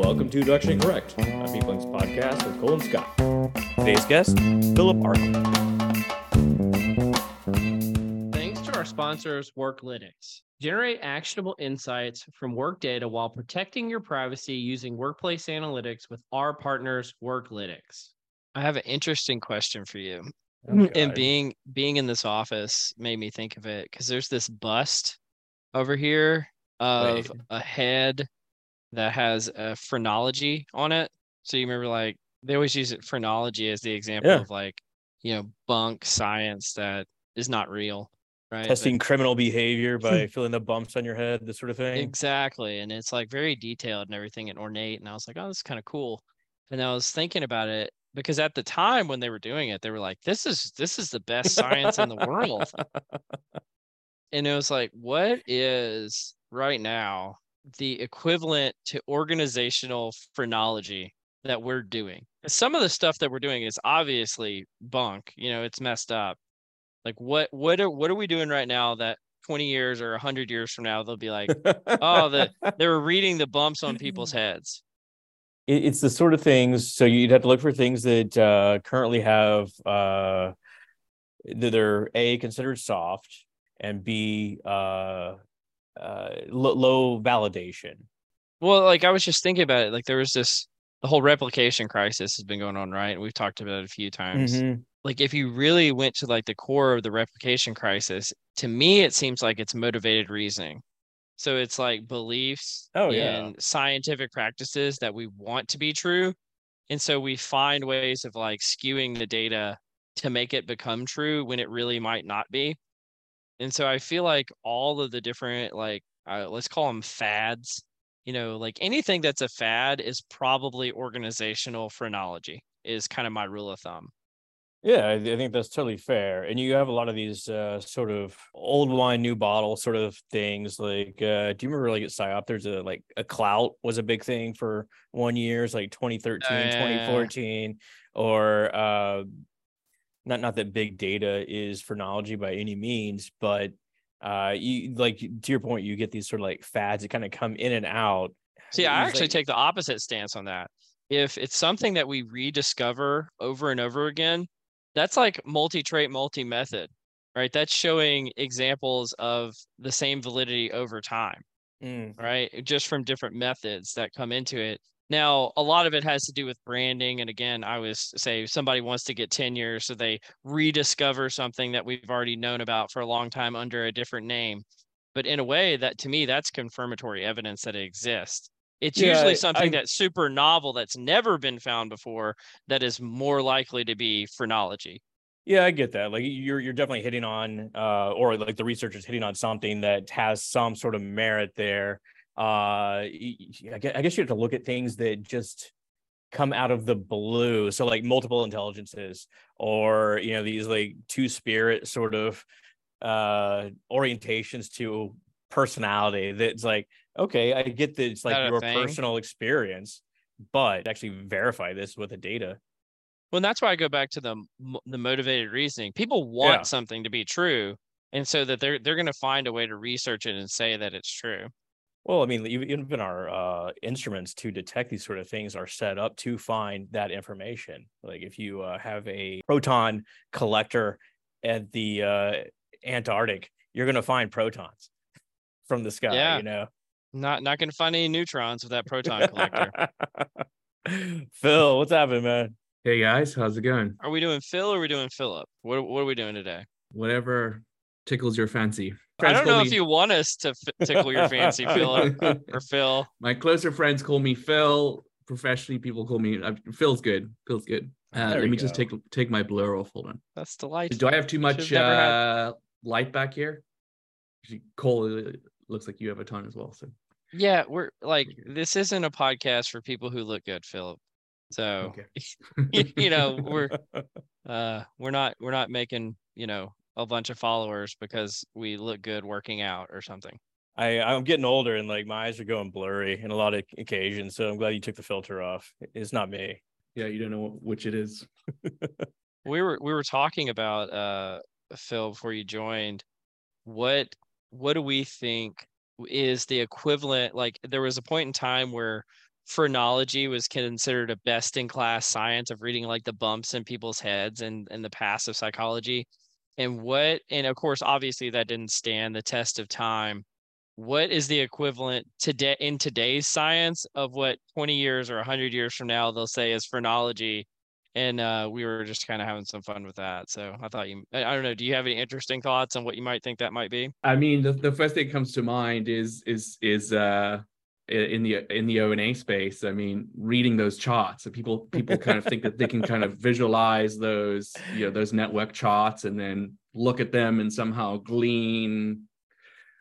Welcome to Directionally Correct, a Peaplings podcast with Cole and Scott. Today's guest, Philip Arkcoll. Thanks to our sponsors, Worklytics. Generate actionable insights from work data while protecting your privacy using workplace analytics with our partners, Worklytics. I have an interesting question for you. Oh, and being being in this office made me think of it because there's this bust over here of Wait. a head that has a phrenology on it. So you remember like they always use it phrenology as the example Yeah. of like, you know, bunk science that is not real. Right. But- Testing criminal behavior by filling the bumps on your head, this sort of thing. Exactly. And it's like very detailed and everything and ornate. And I was like, oh, this is kind of cool. And I was thinking about it because at the time when they were doing it, they were like, this is this is the best science in the world. And it was like, what is right now the equivalent to organizational phrenology that we're doing. Some of the stuff that we're doing is obviously bunk, you know, it's messed up. Like what what are what are we doing right now that 20 years or 100 years from now they'll be like oh the they were reading the bumps on people's heads it's the sort of things. So you'd have to look for things that uh, currently have uh, that are a considered soft and b uh, uh, lo- low validation. well like i was just thinking about it like there was this the whole replication crisis has been going on right we've talked about it a few times Mhm. like if you really went to like the core of the replication crisis to me it seems like it's motivated reasoning so it's like beliefs Oh, yeah. scientific practices that we want to be true and so we find ways of like skewing the data to make it become true when it really might not be and so i feel like all of the different like uh, let's call them fads you know like anything that's a fad is probably organizational phrenology is kind of my rule of thumb Yeah, I I think that's totally fair. And you have a lot of these uh, sort of old wine, new bottle sort of things. Like, uh, do you remember like at SIOP, there's a like a clout was a big thing for one year. It's like 2013, yeah, yeah, yeah. 2014, or uh, not not that big data is phrenology by any means, but uh, you like to your point, you get these sort of like fads that kind of come in and out. See, I actually like- take the opposite stance on that. If it's something that we rediscover over and over again, that's like multi-trait, multi-method, right? That's showing examples of the same validity over time, Mm, right? Just from different methods that come into it. Now, a lot of it has to do with branding. And again, I was say somebody wants to get tenure, so they rediscover something that we've already known about for a long time under a different name. But in a way, that to me, that's confirmatory evidence that it exists. It's Yeah, usually something I- that's super novel that's never been found before that is more likely to be phrenology. Yeah, I get that. Like you're you're definitely hitting on uh or like the researchers hitting on something that has some sort of merit there. Uh I guess, I guess you have to look at things that just come out of the blue. So like multiple intelligences or you know these like two spirit sort of uh orientations to personality that's like okay, I get that it's like your thing? personal experience, but actually verify this with the data. Well, that's why I go back to the the motivated reasoning. People want Yeah. something to be true, and so that they're they're going to find a way to research it and say that it's true. Well, I mean, even even our uh, instruments to detect these sort of things are set up to find that information. Like if you uh, have a proton collector at the uh, Antarctic, you're going to find protons from the sky. Yeah. You know, Not not going to find any neutrons with that proton collector. Phil, what's happening, man? Hey guys, how's it going? Are we doing Phil or are we doing Philip? What what are we doing today? Whatever tickles your fancy. I don't call know if you want us to f- tickle your fancy, Philip or Phil. My closer friends call me Phil. Professionally, people call me uh, Phil's good. Phil's good. Uh, let we me just take take my blur off. Hold on. That's delightful. Do I have too much Should've had- uh, light back here? Actually, Cole, it looks like you have a ton as well. So Yeah, we're like this isn't a podcast for people who look good, Philip. So okay. you know we're uh we're not we're not making you know a bunch of followers because we look good working out or something. I I'm getting older and like my eyes are going blurry in a lot of occasions. So I'm glad you took the filter off. It's not me. yeah, you don't know which it is. We were we were talking about uh Phil before you joined. What what do we think is the equivalent? Like there was a point in time where phrenology was considered a best in class science of reading like the bumps in people's heads and and the past of psychology and what and of course obviously that didn't stand the test of time. What is the equivalent today in today's science of what 20 years or 100 years from now they'll say is phrenology? And uh, we were just kind of having some fun with that. So i thought you i don't know do you have any interesting thoughts on what you might think that might be? I mean the, the first thing that comes to mind is is is uh in the in the ONA space. I mean, reading those charts, so people people kind of think that they can kind of visualize those you know those network charts and then look at them and somehow glean.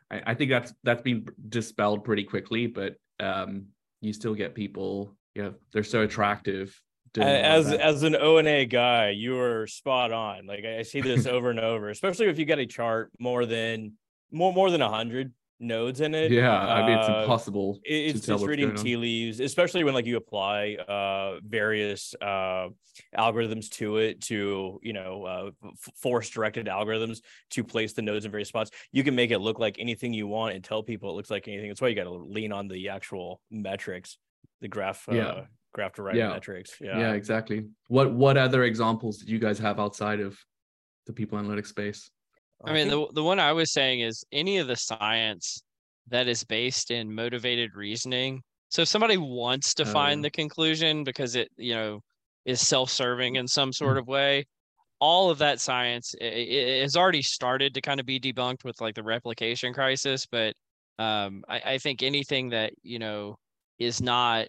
I, I think that's that's been dispelled pretty quickly, but um, you still get people. You know, they're so attractive. As as an ONA guy, you are spot on. Like I see this over and over, especially if you get a chart more than more more than a hundred nodes in it. Yeah, I mean it's uh, impossible. It's just reading tea leaves, especially when like you apply uh various uh algorithms to it to you know uh force directed algorithms to place the nodes in various spots. You can make it look like anything you want and tell people it looks like anything. That's why you got to lean on the actual metrics, the graph. Uh, yeah. graph to yeah. metrics. Yeah. Yeah, exactly. What what other examples did you guys have outside of the people analytics space? I mean, the the one I was saying is any of the science that is based in motivated reasoning. So if somebody wants to find oh. the conclusion because it, you know, is self-serving in some sort mm. of way, all of that science it, has already started to kind of be debunked with like the replication crisis. But um, I, I think anything that you know is not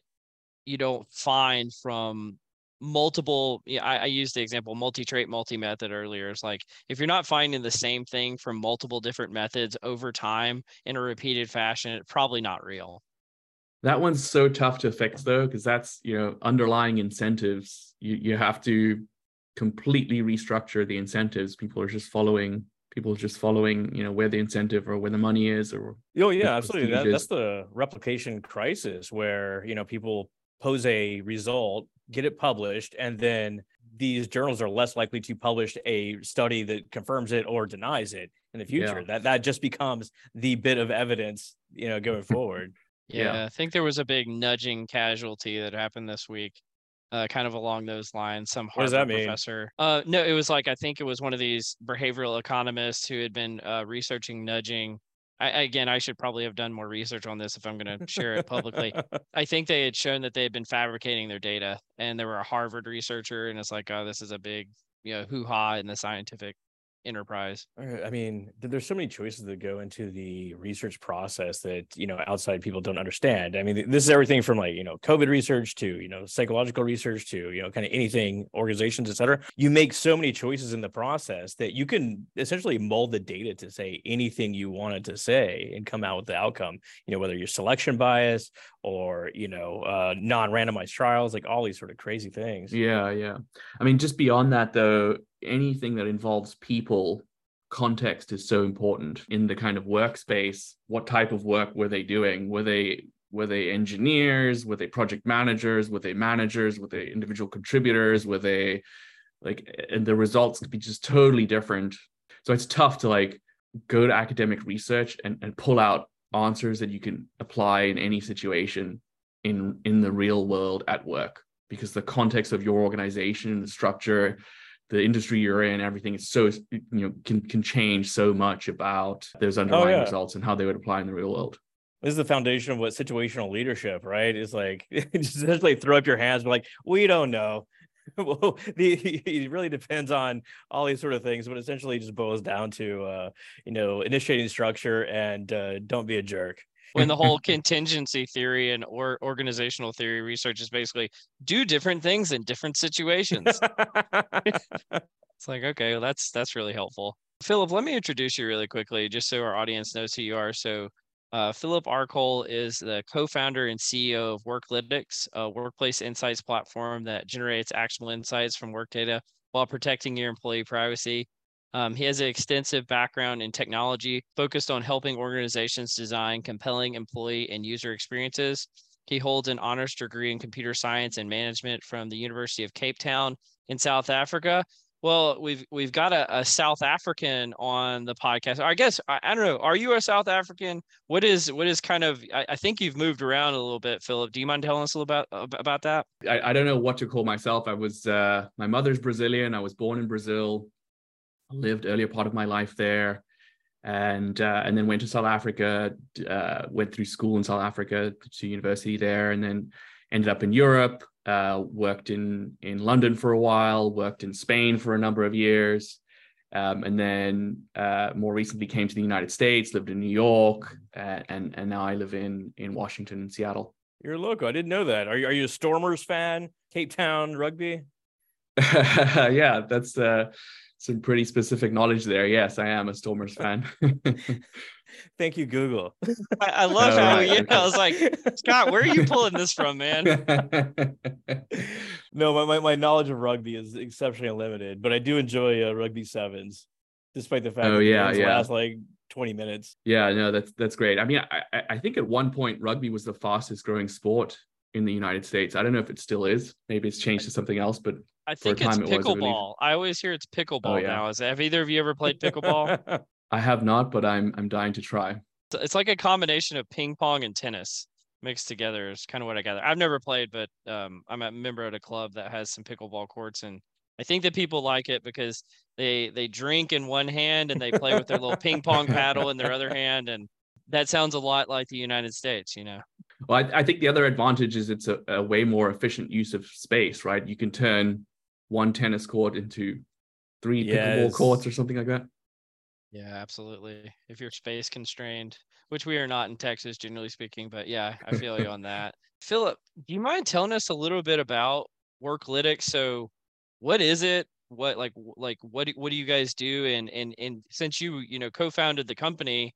you don't find from multiple yeah, I, I used the example multi-trait multi-method earlier. It's like if you're not finding the same thing from multiple different methods over time in a repeated fashion it's probably not real. That one's so tough to fix though because that's you know underlying incentives. You, you have to completely restructure the incentives. People are just following people are just following you know where the incentive or where the money is or oh yeah absolutely. that, that's the replication crisis where you know people pose a result get it published, and then these journals are less likely to publish a study that confirms it or denies it in the future. Yeah. That that just becomes the bit of evidence, you know, going forward. yeah, yeah, I think there was a big nudging casualty that happened this week. Uh, kind of along those lines. Some Harvard professor. Uh, no, it was like I think it was one of these behavioral economists who had been uh, researching nudging I, again, I should probably have done more research on this if I'm going to share it publicly. I think they had shown that they had been fabricating their data, and there were a Harvard researcher, and it's like, oh, this is a big, you know, hoo ha in the scientific enterprise. I mean there's so many choices that go into the research process that you know outside people don't understand. I mean this is everything from like you know covid research to you know psychological research to you know kind of anything organizations etc you make so many choices in the process that you can essentially mold the data to say anything you wanted to say and come out with the outcome. You know whether you're selection bias or you know uh non-randomized trials like all these sort of crazy things. Yeah yeah. I mean just beyond that though anything that involves people context is so important in the kind of workspace. What type of work were they doing? Were they were they engineers? Were they project managers? Were they managers? Were they individual contributors? Were they like and the results could be just totally different. So it's tough to like go to academic research and, and pull out answers that you can apply in any situation in in the real world at work because the context of your organization and the structure the industry you're in, everything is so you know can can change so much about those oh, underlying oh, yeah. results and how they would apply in the real world. This is the foundation of what situational leadership, right? Is like essentially throw up your hands, but like we don't know. well, the, it really depends on all these sort of things, but essentially just boils down to uh, you know initiating structure and uh, don't be a jerk when the whole contingency theory and or organizational theory research is basically do different things in different situations. it's like, okay, well, that's that's really helpful. Philip, let me introduce you really quickly, just so our audience knows who you are. So uh, Philip Arkcoll is the co-founder and CEO of Worklytics, a workplace insights platform that generates actionable insights from work data while protecting your employee privacy. Um, he has an extensive background in technology, focused on helping organizations design compelling employee and user experiences. He holds an honors degree in computer science and management from the University of Cape Town in South Africa. Well, we've we've got a, a South African on the podcast. I guess I, I, don't know. Are you a South African? What is what is kind of? I, I, think you've moved around a little bit, Philip. Do you mind telling us a little about about that? I, I don't know what to call myself. I was uh, my mother's Brazilian. I was born in Brazil. Lived earlier part of my life there, and uh, and then went to South Africa. Uh, went through school in South Africa to university there, and then ended up in Europe uh, worked in in London for a while, worked in Spain for a number of years, um, and then uh, more recently came to the United States, lived in New York, uh, and and now I live in in Washington and Seattle. You're local. I didn't know that. Are you are you a Stormers fan? Cape Town rugby? yeah, that's uh, some pretty specific knowledge there. Yes, I am a Stormers fan. Thank you, Google. I, I love how right. yeah, I was like, Scott, where are you pulling this from, man? no, my, my, my knowledge of rugby is exceptionally limited, but I do enjoy uh, rugby sevens, despite the fact oh, that yeah, yeah. last like 20 minutes. Yeah, no, that's that's great. I mean, I, I think at one point rugby was the fastest growing sport in the United States. I don't know if it still is. Maybe it's changed to something else, but I think it's pickleball. I, I, always hear it's pickleball oh, yeah. now. Is have either of you ever played pickleball? I have not, but I'm I'm dying to try. It's like a combination of ping pong and tennis mixed together. Is kind of what I gather. I've never played, but um, I'm a member at a club that has some pickleball courts, and I think that people like it because they they drink in one hand and they play with their little ping pong paddle in their other hand, and that sounds a lot like the United States, you know. Well, I, I think the other advantage is it's a, a way more efficient use of space, right? You can turn one tennis court into three yes. pickleball courts or something like that. Yeah, absolutely. If you're space constrained, which we are not in Texas, generally speaking, but yeah, I feel you on that. Philip, do you mind telling us a little bit about Worklytics? So, what is it? What like like what do, what do you guys do? And and and since you you know co-founded the company,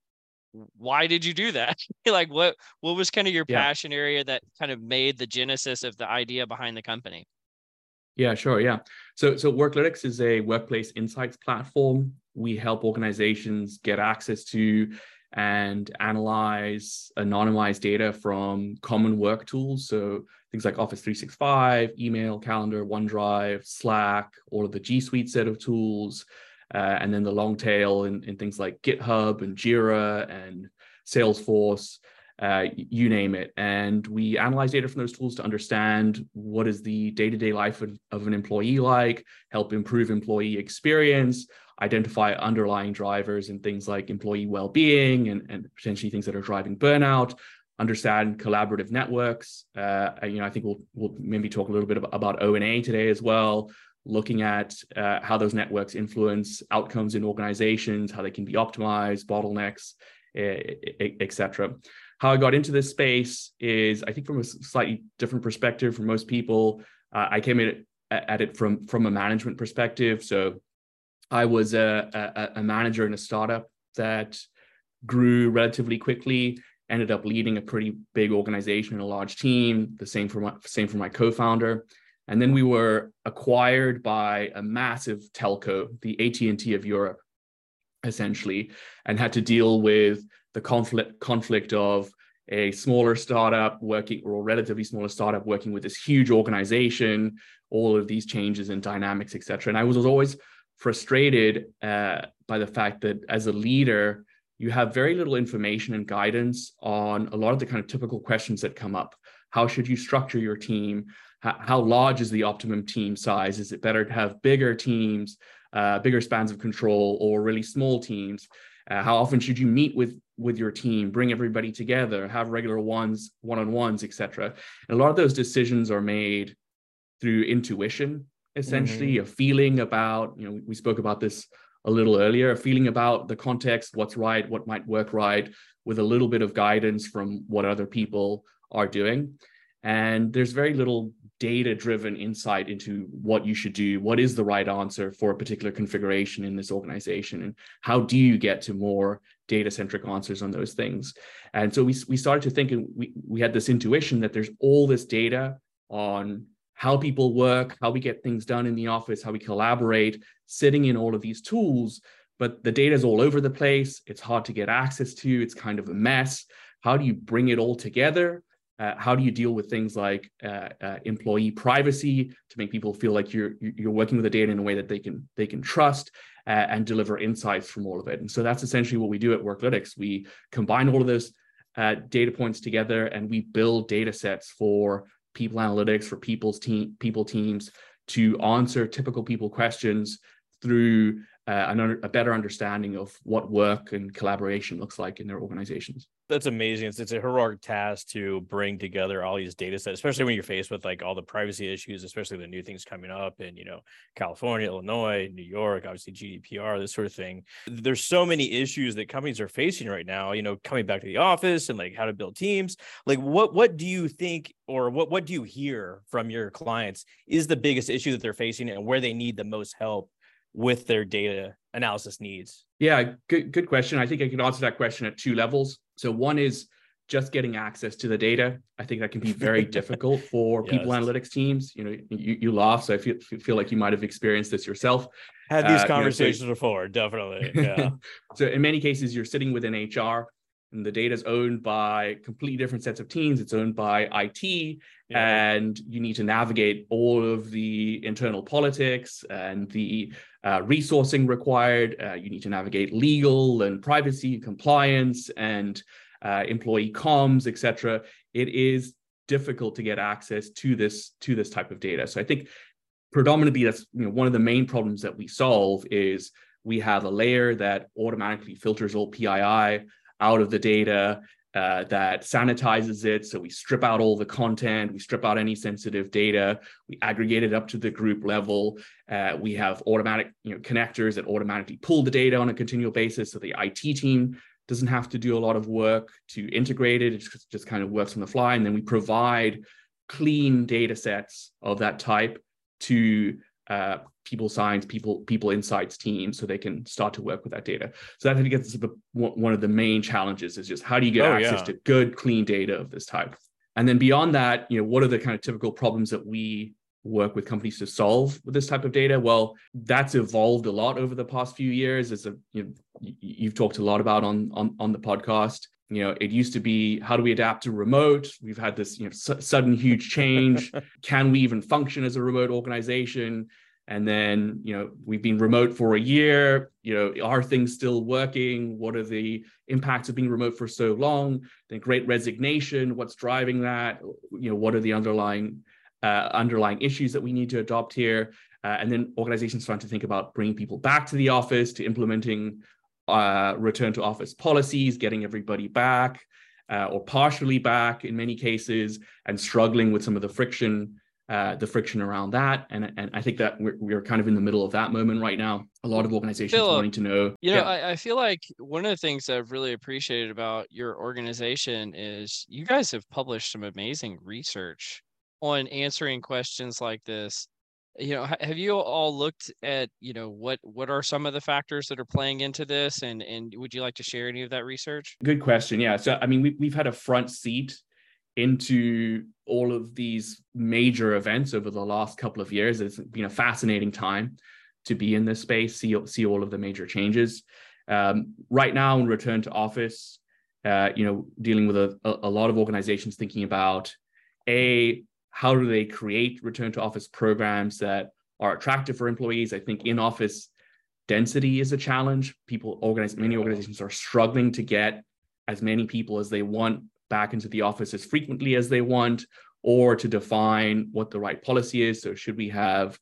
why did you do that? like what what was kind of your yeah. passion area that kind of made the genesis of the idea behind the company? Yeah, sure. Yeah. So so Worklytics is a workplace insights platform we help organizations get access to and analyze anonymized data from common work tools. So things like Office 365, email, calendar, OneDrive, Slack, all of the G Suite set of tools, uh, and then the long tail in, in things like GitHub and Jira and Salesforce. Uh, you name it. And we analyze data from those tools to understand what is the day-to-day life of, of, an employee like, help improve employee experience, identify underlying drivers and things like employee well-being and, and potentially things that are driving burnout understand collaborative networks uh, you know i think we'll, we'll maybe talk a little bit about ONA today as well looking at uh, how those networks influence outcomes in organizations how they can be optimized bottlenecks etc how i got into this space is i think from a slightly different perspective from most people uh, i came at at it from from a management perspective. So I was a, a, a manager in a startup that grew relatively quickly ended up leading a pretty big organization and a large team the same for my same for my co-founder. And then we were acquired by a massive telco the AT&T of Europe essentially and had to deal with the conflict conflict of a smaller startup working or a relatively smaller startup working with this huge organization all of these changes and dynamics etc and i was always frustrated uh, by the fact that as a leader, you have very little information and guidance on a lot of the kind of typical questions that come up. How should you structure your team? How, how large is the optimum team size? Is it better to have bigger teams, uh, bigger spans of control, or really small teams? Uh, how often should you meet with with your team, bring everybody together, have regular ones, one-on-ones, etc. And a lot of those decisions are made through intuition essentially mm-hmm. a feeling about you know we spoke about this a little earlier a feeling about the context what's right what might work right with a little bit of guidance from what other people are doing and there's very little data driven insight into what you should do what is the right answer for a particular configuration in this organization and how do you get to more data centric answers on those things and so we, we started to think and we, we had this intuition that there's all this data on how people work, how we get things done in the office, how we collaborate, sitting in all of these tools. But the data is all over the place. It's hard to get access to. It's kind of a mess. How do you bring it all together Uh, how do you deal with things like uh, uh, employee privacy to make people feel like you're you're working with the data in a way that they can they can trust uh, and deliver insights from all of it? And so that's essentially what we do at Worklytics. We combine all of those uh, data points together and we build data sets for people analytics for people's team people teams to answer typical people questions through uh, a better understanding of what work and collaboration looks like in their organizations that's amazing. It's, it's a heroic task to bring together all these data sets, especially when you're faced with like all the privacy issues, especially the new things coming up in, you know, California, Illinois, New York, obviously GDPR, this sort of thing. There's so many issues that companies are facing right now, you know, coming back to the office and like how to build teams. Like what what do you think or what what do you hear from your clients is the biggest issue that they're facing and where they need the most help with their data analysis needs? Yeah, good good question. I think I can answer that question at two levels. So one is just getting access to the data. I think that can be very difficult for yes. people analytics teams. You know, you, you laugh, so I feel feel like you might have experienced this yourself. Had these uh, conversations you know, so, before, definitely. Yeah. so in many cases, you're sitting within HR and the data is owned by completely different sets of teams. It's owned by IT, yeah. and you need to navigate all of the internal politics and the uh, resourcing required. Uh, you need to navigate legal and privacy, compliance, and uh, employee comms, etc. It is difficult to get access to this to this type of data. So I think predominantly that's you know one of the main problems that we solve is we have a layer that automatically filters all PII out of the data uh, that sanitizes it. So we strip out all the content, we strip out any sensitive data, we aggregate it up to the group level. Uh, we have automatic you know, connectors that automatically pull the data on a continual basis. So the IT team doesn't have to do a lot of work to integrate it. It just, just kind of works on the fly. And then we provide clean data sets of that type to uh, people science, people people insights teams, so they can start to work with that data. So that I think is one of the main challenges is just how do you get oh, access yeah. to good, clean data of this type. And then beyond that, you know, what are the kind of typical problems that we work with companies to solve with this type of data? Well, that's evolved a lot over the past few years. As a you know, you've talked a lot about on on on the podcast. You know, it used to be how do we adapt to remote? We've had this you know sudden huge change. Can we even function as a remote organization? and then you know we've been remote for a year you know are things still working what are the impacts of being remote for so long then great resignation what's driving that you know what are the underlying uh, underlying issues that we need to adopt here uh, and then organizations trying to think about bringing people back to the office to implementing uh, return to office policies getting everybody back uh, or partially back in many cases and struggling with some of the friction uh, the friction around that. And, and I think that we're, we're kind of in the middle of that moment right now. A lot of organizations Phil, wanting to know. You know, yeah. I, I feel like one of the things I've really appreciated about your organization is you guys have published some amazing research on answering questions like this. You know, have you all looked at, you know, what what are some of the factors that are playing into this? And and would you like to share any of that research? Good question. Yeah. So I mean, we, we've had a front seat into all of these major events over the last couple of years. It's been a fascinating time to be in this space, see, see all of the major changes. Um, right now, in return to office, uh, you know, dealing with a, a lot of organizations thinking about a how do they create return to office programs that are attractive for employees. I think in office density is a challenge. People organize many organizations are struggling to get as many people as they want back into the office as frequently as they want, or to define what the right policy is. So, should we have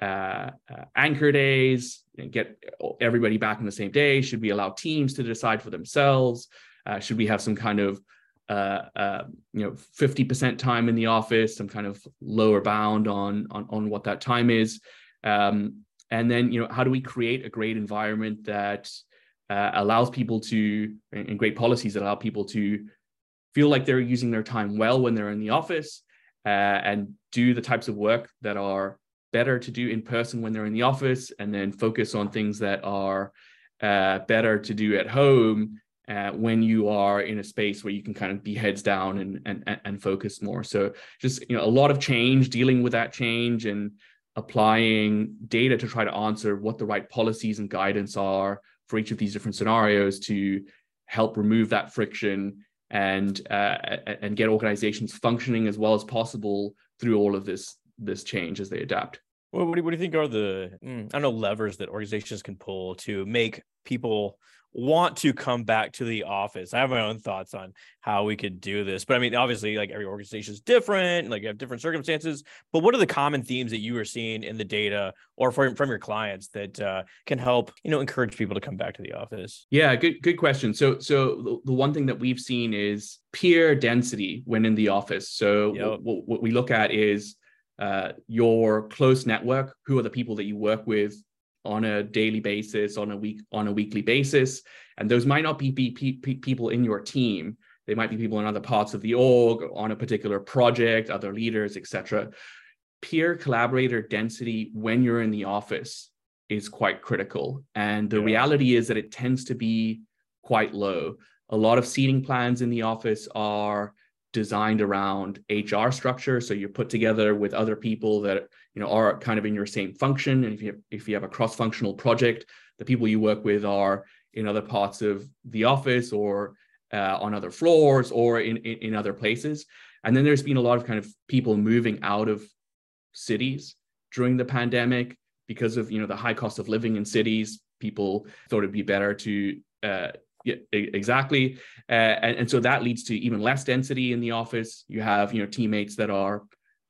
uh, uh, anchor days and get everybody back on the same day? Should we allow teams to decide for themselves? Uh, should we have some kind of uh, uh, you know 50% time in the office, some kind of lower bound on on, on what that time is? Um, and then you know how do we create a great environment that uh, allows people to and great policies that allow people to feel like they're using their time well when they're in the office uh, and do the types of work that are better to do in person when they're in the office and then focus on things that are uh, better to do at home uh, when you are in a space where you can kind of be heads down and, and and focus more so just you know a lot of change dealing with that change and applying data to try to answer what the right policies and guidance are for each of these different scenarios to help remove that friction and uh, and get organizations functioning as well as possible through all of this this change as they adapt. Well, what do, what do you think are the mm, I don't know levers that organizations can pull to make people want to come back to the office. I have my own thoughts on how we could do this, but I mean, obviously, like every organization is different, like you have different circumstances. But what are the common themes that you are seeing in the data or from from your clients that uh, can help you know encourage people to come back to the office? Yeah, good good question. So so the one thing that we've seen is peer density when in the office. So yep. what, what we look at is uh, your close network. Who are the people that you work with on a daily basis, on a week, on a weekly basis. And those might not be, be, be people in your team. They might be people in other parts of the org, on a particular project, other leaders, etc. Peer collaborator density when you're in the office is quite critical. And the yeah. reality is that it tends to be quite low. A lot of seating plans in the office are designed around HR structure. So you're put together with other people that you know are kind of in your same function. And if you have, if you have a cross-functional project, the people you work with are in other parts of the office or uh, on other floors or in, in in other places. And then there's been a lot of kind of people moving out of cities during the pandemic because of you know the high cost of living in cities. People thought it'd be better to uh, yeah, exactly. Uh, and, and so that leads to even less density in the office. You have, you know, teammates that are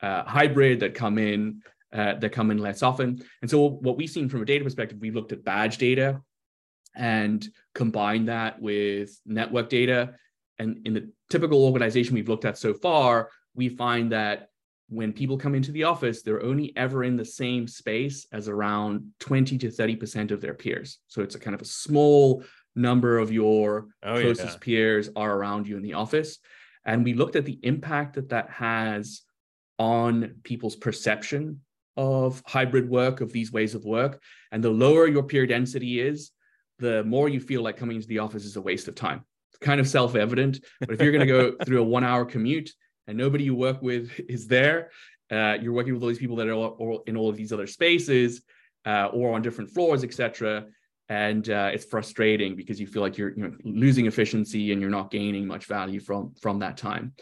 uh, hybrid that come in, uh, that come in less often. And so what we've seen from a data perspective, we looked at badge data and combined that with network data. And in the typical organization we've looked at so far, we find that when people come into the office, they're only ever in the same space as around 20 to 30% of their peers. So it's a kind of a small number of your oh, closest yeah. peers are around you in the office. And we looked at the impact that that has on people's perception of hybrid work, of these ways of work. And the lower your peer density is, the more you feel like coming into the office is a waste of time. It's kind of self evident. But if you're going to go through a one hour commute and nobody you work with is there, uh, you're working with all these people that are all, in all of these other spaces uh, or on different floors, etc and uh, it's frustrating because you feel like you're you know losing efficiency and you're not gaining much value from from that time.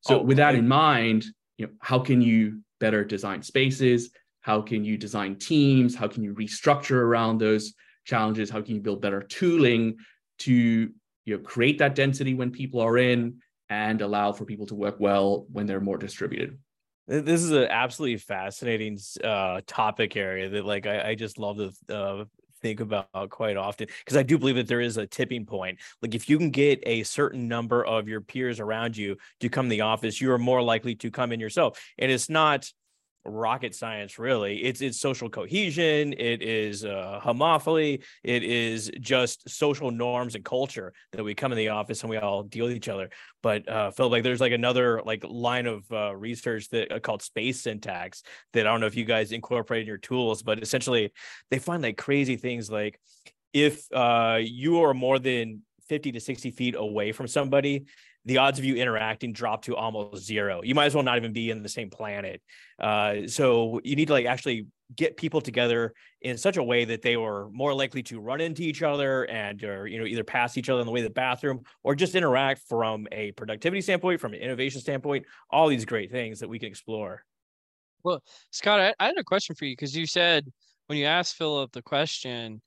So oh, with that in mind you know how can you better design spaces? How can you design teams? How can you restructure around those challenges? How can you build better tooling to you know create that density when people are in and allow for people to work well when they're more distributed? This is an absolutely fascinating uh, topic area that like I, I just love the uh, think about quite often because I do believe that there is a tipping point. Like if you can get a certain number of your peers around you to come to the office, you are more likely to come in yourself. And it's not rocket science really. It's it's social cohesion it is uh, homophily it is just social norms and culture that we come in the office and we all deal with each other. But uh phil like there's like another like line of uh, research that uh, called space syntax that i don't know if you guys incorporate in your tools but essentially they find like crazy things like if uh you are more than 50 to 60 feet away from somebody the odds of you interacting drop to almost zero. You might as well not even be in the same planet. Uh, so you need to like actually get people together in such a way that they were more likely to run into each other and or you know either pass each other on the way to the bathroom or just interact from a productivity standpoint, from an innovation standpoint. All these great things that we can explore. Well, Scott, I, I had a question for you because you said when you asked Philip the question,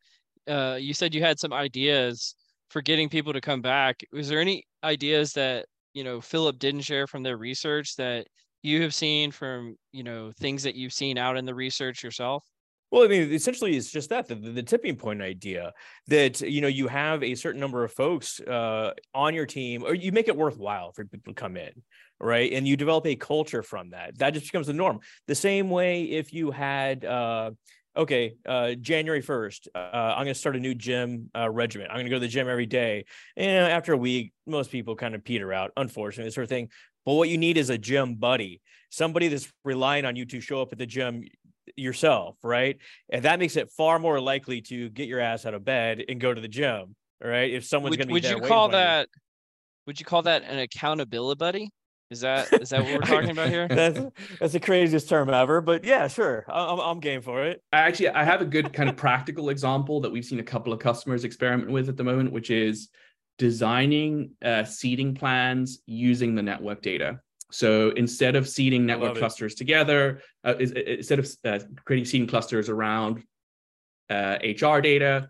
uh, you said you had some ideas for getting people to come back. Was there any ideas that you know Philip didn't share from their research that you have seen from you know things that you've seen out in the research yourself? Well, I mean, essentially, it's just that the, the, tipping point idea that you know you have a certain number of folks uh, on your team, or you make it worthwhile for people to come in, right? And you develop a culture from that. That just becomes the norm. The same way if you had uh, okay, uh, January 1st, uh, I'm going to start a new gym uh, regimen. I'm going to go to the gym every day. And after a week, most people kind of peter out, unfortunately, sort of thing. But what you need is a gym buddy, somebody that's relying on you to show up at the gym yourself, right? And that makes it far more likely to get your ass out of bed and go to the gym, right? If someone's going to be. Would you call that? You. Would you call that an accountability buddy? Is that is that what we're talking about here? that's that's the craziest term ever, but yeah, sure, I'm I'm game for it. I actually, I have a good kind of practical example that we've seen a couple of customers experiment with at the moment, which is designing uh, seating plans using the network data. So instead of seating network clusters it. together, uh, instead of uh, creating seating clusters around HR uh, data,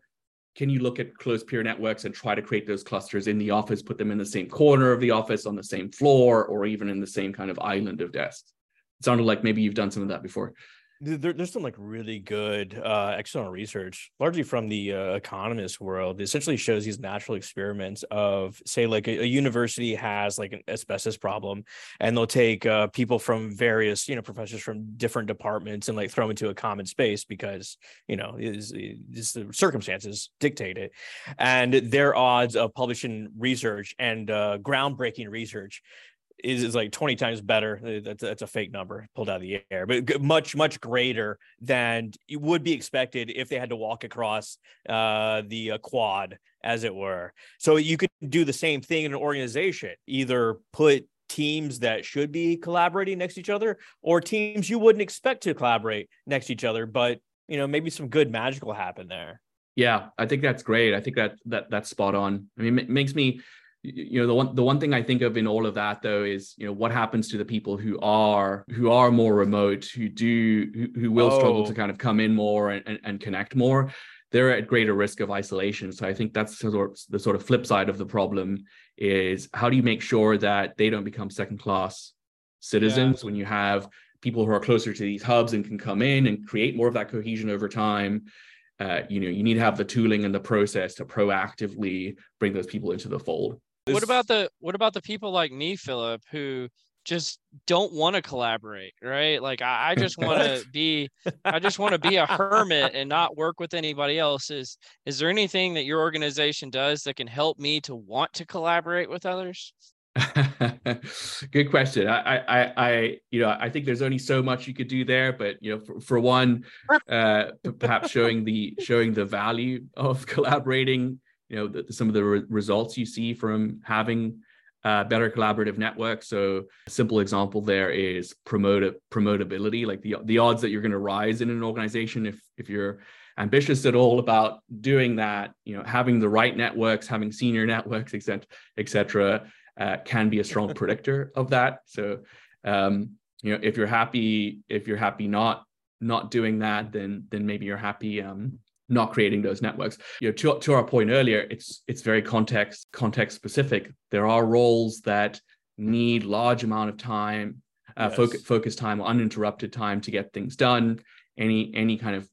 can you look at closed peer networks and try to create those clusters in the office, put them in the same corner of the office, on the same floor, or even in the same kind of island of desks? It sounded like maybe you've done some of that before there, there's some like really good uh, external research, largely from the uh, economist world. It essentially shows these natural experiments of, say, like a, a university has like an asbestos problem, and they'll take uh, people from various, you know, professors from different departments and like throw them into a common space because you know is is the circumstances dictate it, and their odds of publishing research and uh, groundbreaking research is, is like 20 times better. Uh, that's, that's a fake number pulled out of the air, but much, much greater than it would be expected if they had to walk across uh, the uh, quad, as it were. So you could do the same thing in an organization, either put teams that should be collaborating next to each other or teams you wouldn't expect to collaborate next to each other, but you know, maybe some good magic will happen there. Yeah, I think that's great. I think that that that's spot on. I mean, it makes me you know the one the one thing i think of in all of that though is you know what happens to the people who are who are more remote who do who, who will oh. struggle to oh. kind of come in more and, and, and, connect more they're at greater risk of isolation so i think that's sort of the sort of flip side of the problem is how do you make sure that they don't become second class citizens yeah. when you have people who are closer to these hubs and can come in and create more of that cohesion over time uh, you know you need to have the tooling and the process to proactively bring those people into the fold what about the what about the people like me, Philip, who just don't want to collaborate, right? Like I, I just want to be I just want to be a hermit and not work with anybody else. Is is there anything that your organization does that can help me to want to collaborate with others? Good question. I, I, I, you know, I think there's only so much you could do there, but you know, for, for one, uh, perhaps showing the showing the value of collaborating you know the, some of the re- results you see from having uh, better collaborative networks. So a simple example there is promote promotability, like the the odds that you're going to rise in an organization if if you're ambitious at all about doing that, you know, having the right networks, having senior networks, etc., etc., uh, can be a strong predictor of that. So, um, you know, if you're happy, if you're happy not not doing that, then then maybe you're happy um, not creating those networks. You know, to, to our point earlier, it's it's very context context specific. There are roles that need large amount of time, uh, yes. focus focus time, uninterrupted time to get things done. Any any kind of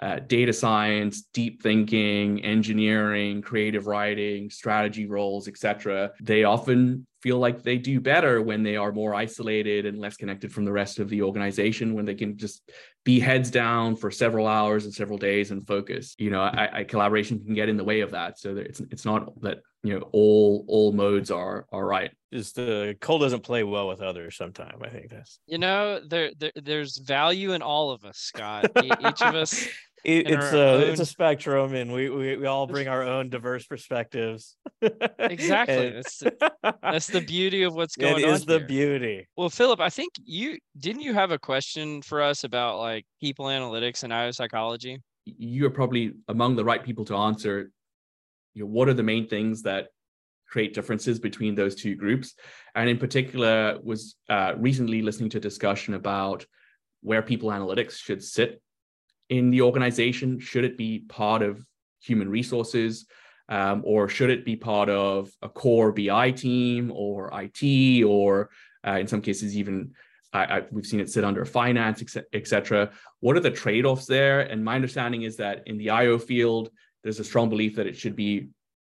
uh, data science, deep thinking, engineering, creative writing, strategy roles, etc. They often feel like they do better when they are more isolated and less connected from the rest of the organization. When they can just be heads down for several hours and several days and focus. You know, I, I collaboration can get in the way of that. So that it's it's not that you know all all modes are are right just the uh, Cole doesn't play well with others sometimes i think that's you know there, there there's value in all of us scott each of us it, it's a own... it's a spectrum and we, we we all bring our own diverse perspectives. Exactly. And... that's, the, that's the beauty of what's going on it is the here. beauty. Well philip i think you didn't you have a question for us about like people analytics and io psychology? You're probably among the right people to answer you know what are the main things that create differences between those two groups? And in particular was uh, recently listening to a discussion about where people analytics should sit in the organization should it be part of human resources um, or should it be part of a core bi team or it or uh, in some cases even I, I, we've seen it sit under finance etc what are the trade-offs there and my understanding is that in the io field there's a strong belief that it should be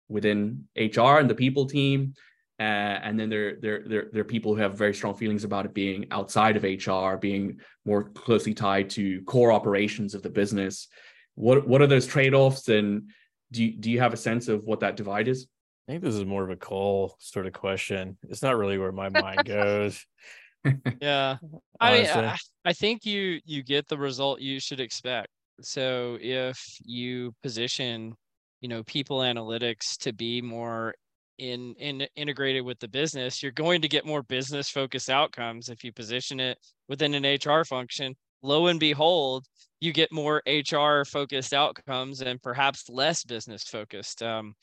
within HR and the people team. Uh, and then there, there, there, there are people who have very strong feelings about it being outside of HR, being more closely tied to core operations of the business. What, what are those trade-offs, and do you, do you have a sense of what that divide is? I think this is more of a Cole sort of question. It's not really where my mind goes. yeah, I, I I think you you get the result you should expect. So if you position, you know, people analytics to be more in in integrated with the business, you're going to get more business focused outcomes if you position it within an HR function lo and behold, you get more HR focused outcomes and perhaps less business focused. Um,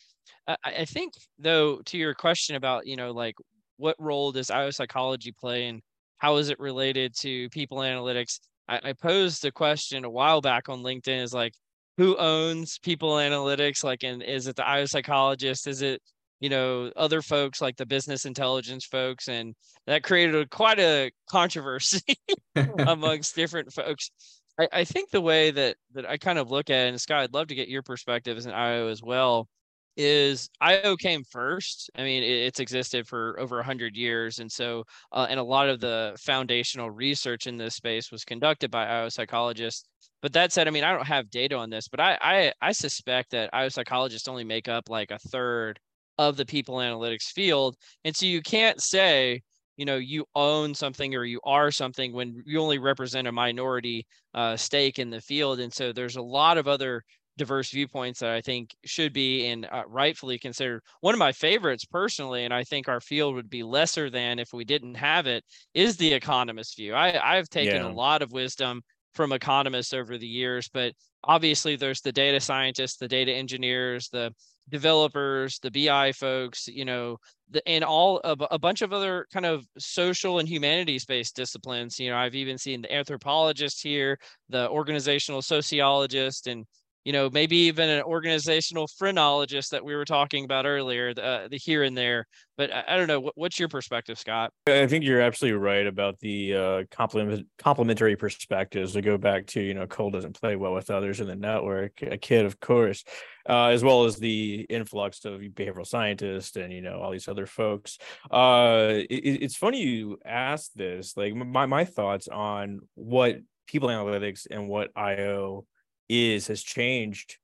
I, I think though, to your question about, you know, like what role does IO psychology play and how is it related to people analytics? I, I posed a question a while back on LinkedIn is like, who owns people analytics? Like, and is it the IO psychologist? Is it you know other folks like the business intelligence folks and that created a, quite a controversy amongst different folks. I, I, think the way that that i kind of look at it and scott i'd love to get your perspective as an io as well is io came first. I mean it, it's existed for over 100 years and so uh, and a lot of the foundational research in this space was conducted by io psychologists. But that said i mean i don't have data on this but i i, I suspect that io psychologists only make up like a third of the people analytics field. And so you can't say, you know, you own something or you are something when you only represent a minority uh, stake in the field. And so there's a lot of other diverse viewpoints that I think should be and uh, rightfully considered. One of my favorites personally, and I think our field would be lesser than if we didn't have it, is the economist view. I, I've taken yeah. a lot of wisdom from economists over the years, but obviously there's the data scientists, the data engineers, the developers, the BI folks, you know, the, and all a, a bunch of other kind of social and humanities based disciplines. You know, I've even seen the anthropologist here, the organizational sociologist, and you know, maybe even an organizational phrenologist that we were talking about earlier, the, uh, the here and there. But I, I don't know. What, what's your perspective, Scott? I think you're absolutely right about the uh, complement, complementary perspectives. To go back to, you know, Cole doesn't play well with others in the network. A kid, of course, uh, as well as the influx of behavioral scientists and you know all these other folks. Uh, it, it's funny you asked this. Like my my thoughts on what people analytics and what IO is has changed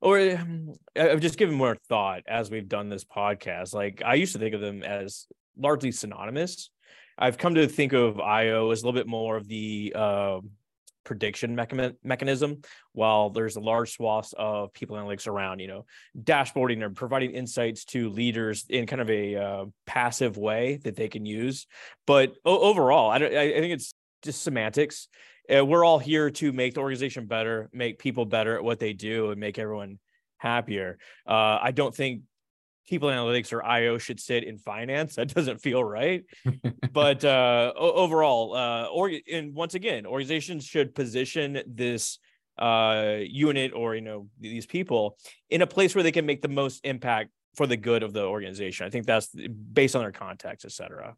or um, I've just given more thought as we've done this podcast. Like I used to think of them as largely synonymous. I've come to think of IO as a little bit more of the uh, prediction mechanism, while there's a large swath of people analytics around, you know, dashboarding or providing insights to leaders in kind of a uh, passive way that they can use. But o- overall, I, I think it's just semantics we're all here to make the organization better, make people better at what they do, and make everyone happier. Uh, I don't think people analytics or IO should sit in finance. That doesn't feel right. but uh, overall, uh, or and once again, organizations should position this uh, unit or you know these people in a place where they can make the most impact for the good of the organization. I think that's based on their context, et cetera.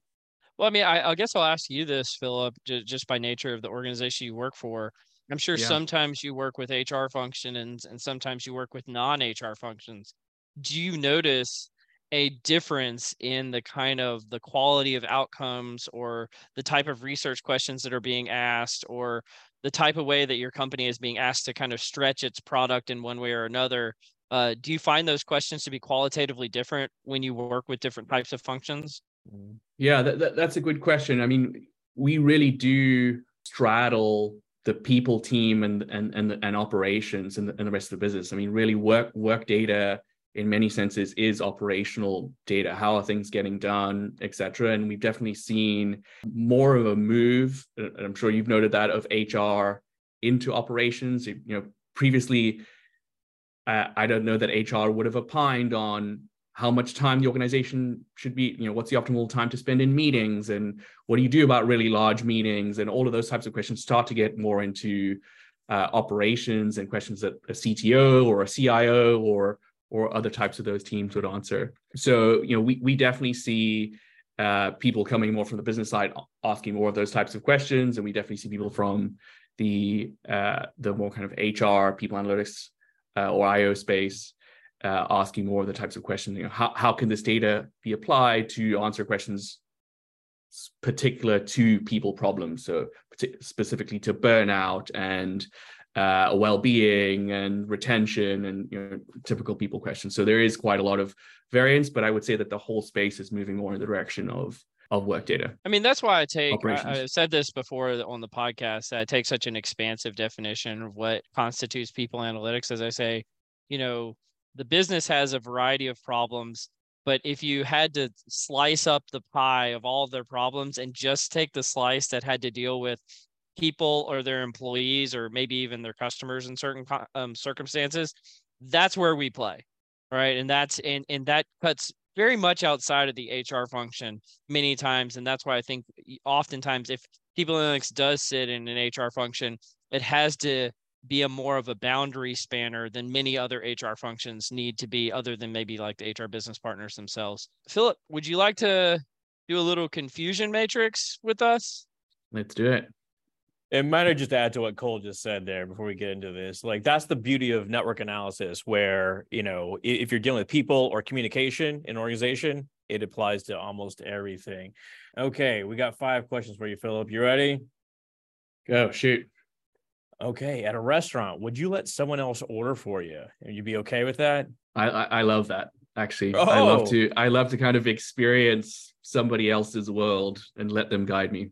Well, I mean, I, I guess I'll ask you this, Philip, j- just by nature of the organization you work for. I'm sure yeah. sometimes you work with HR functions and, and sometimes you work with non HR functions. Do you notice a difference in the kind of the quality of outcomes or the type of research questions that are being asked or the type of way that your company is being asked to kind of stretch its product in one way or another uh, do you find those questions to be qualitatively different when you work with different types of functions. Yeah, that, that, that's a good question. I mean, we really do straddle the people team and and and, and operations and the, and the rest of the business. I mean, really work work data in many senses is operational data. How are things getting done, etc. And we've definitely seen more of a move. And I'm sure you've noted that of HR into operations. You know, previously, uh, I don't know that HR would have opined on how much time the organization should be you know what's the optimal time to spend in meetings and what do you do about really large meetings and all of those types of questions start to get more into uh, operations and questions that a cto or a cio or or other types of those teams would answer. So you know we, we definitely see uh, people coming more from the business side asking more of those types of questions and we definitely see people from the uh, the more kind of hr people analytics uh, or io space uh, asking more of the types of questions. You know, how how can this data be applied to answer questions particular to people problems? So specifically to burnout and uh, well-being and retention and you know typical people questions. So there is quite a lot of variance, but I would say that the whole space is moving more in the direction of of work data. I mean, that's why I take, I, I, said this before on the podcast, I take such an expansive definition of what constitutes people analytics. As I say, you know, the business has a variety of problems but if you had to slice up the pie of all of their problems and just take the slice that had to deal with people or their employees or maybe even their customers in certain um, circumstances that's where we play right? And that's and and that cuts very much outside of the hr function many times and that's why i think oftentimes if people analytics does sit in an hr function it has to be a more of a boundary spanner than many other hr functions need to be other than maybe like the hr business partners themselves philip would you like to do a little confusion matrix with us let's do it it might have just add to what Cole just said there before we get into this. Like that's the beauty of network analysis, where you know if you're dealing with people or communication in organization, it applies to almost everything. Okay, we got five questions for you, Philip. You ready? Go shoot. Okay, at a restaurant, would you let someone else order for you? Would you be okay with that? I I, I love that actually. Oh. I love oh! to I love to kind of experience somebody else's world and let them guide me.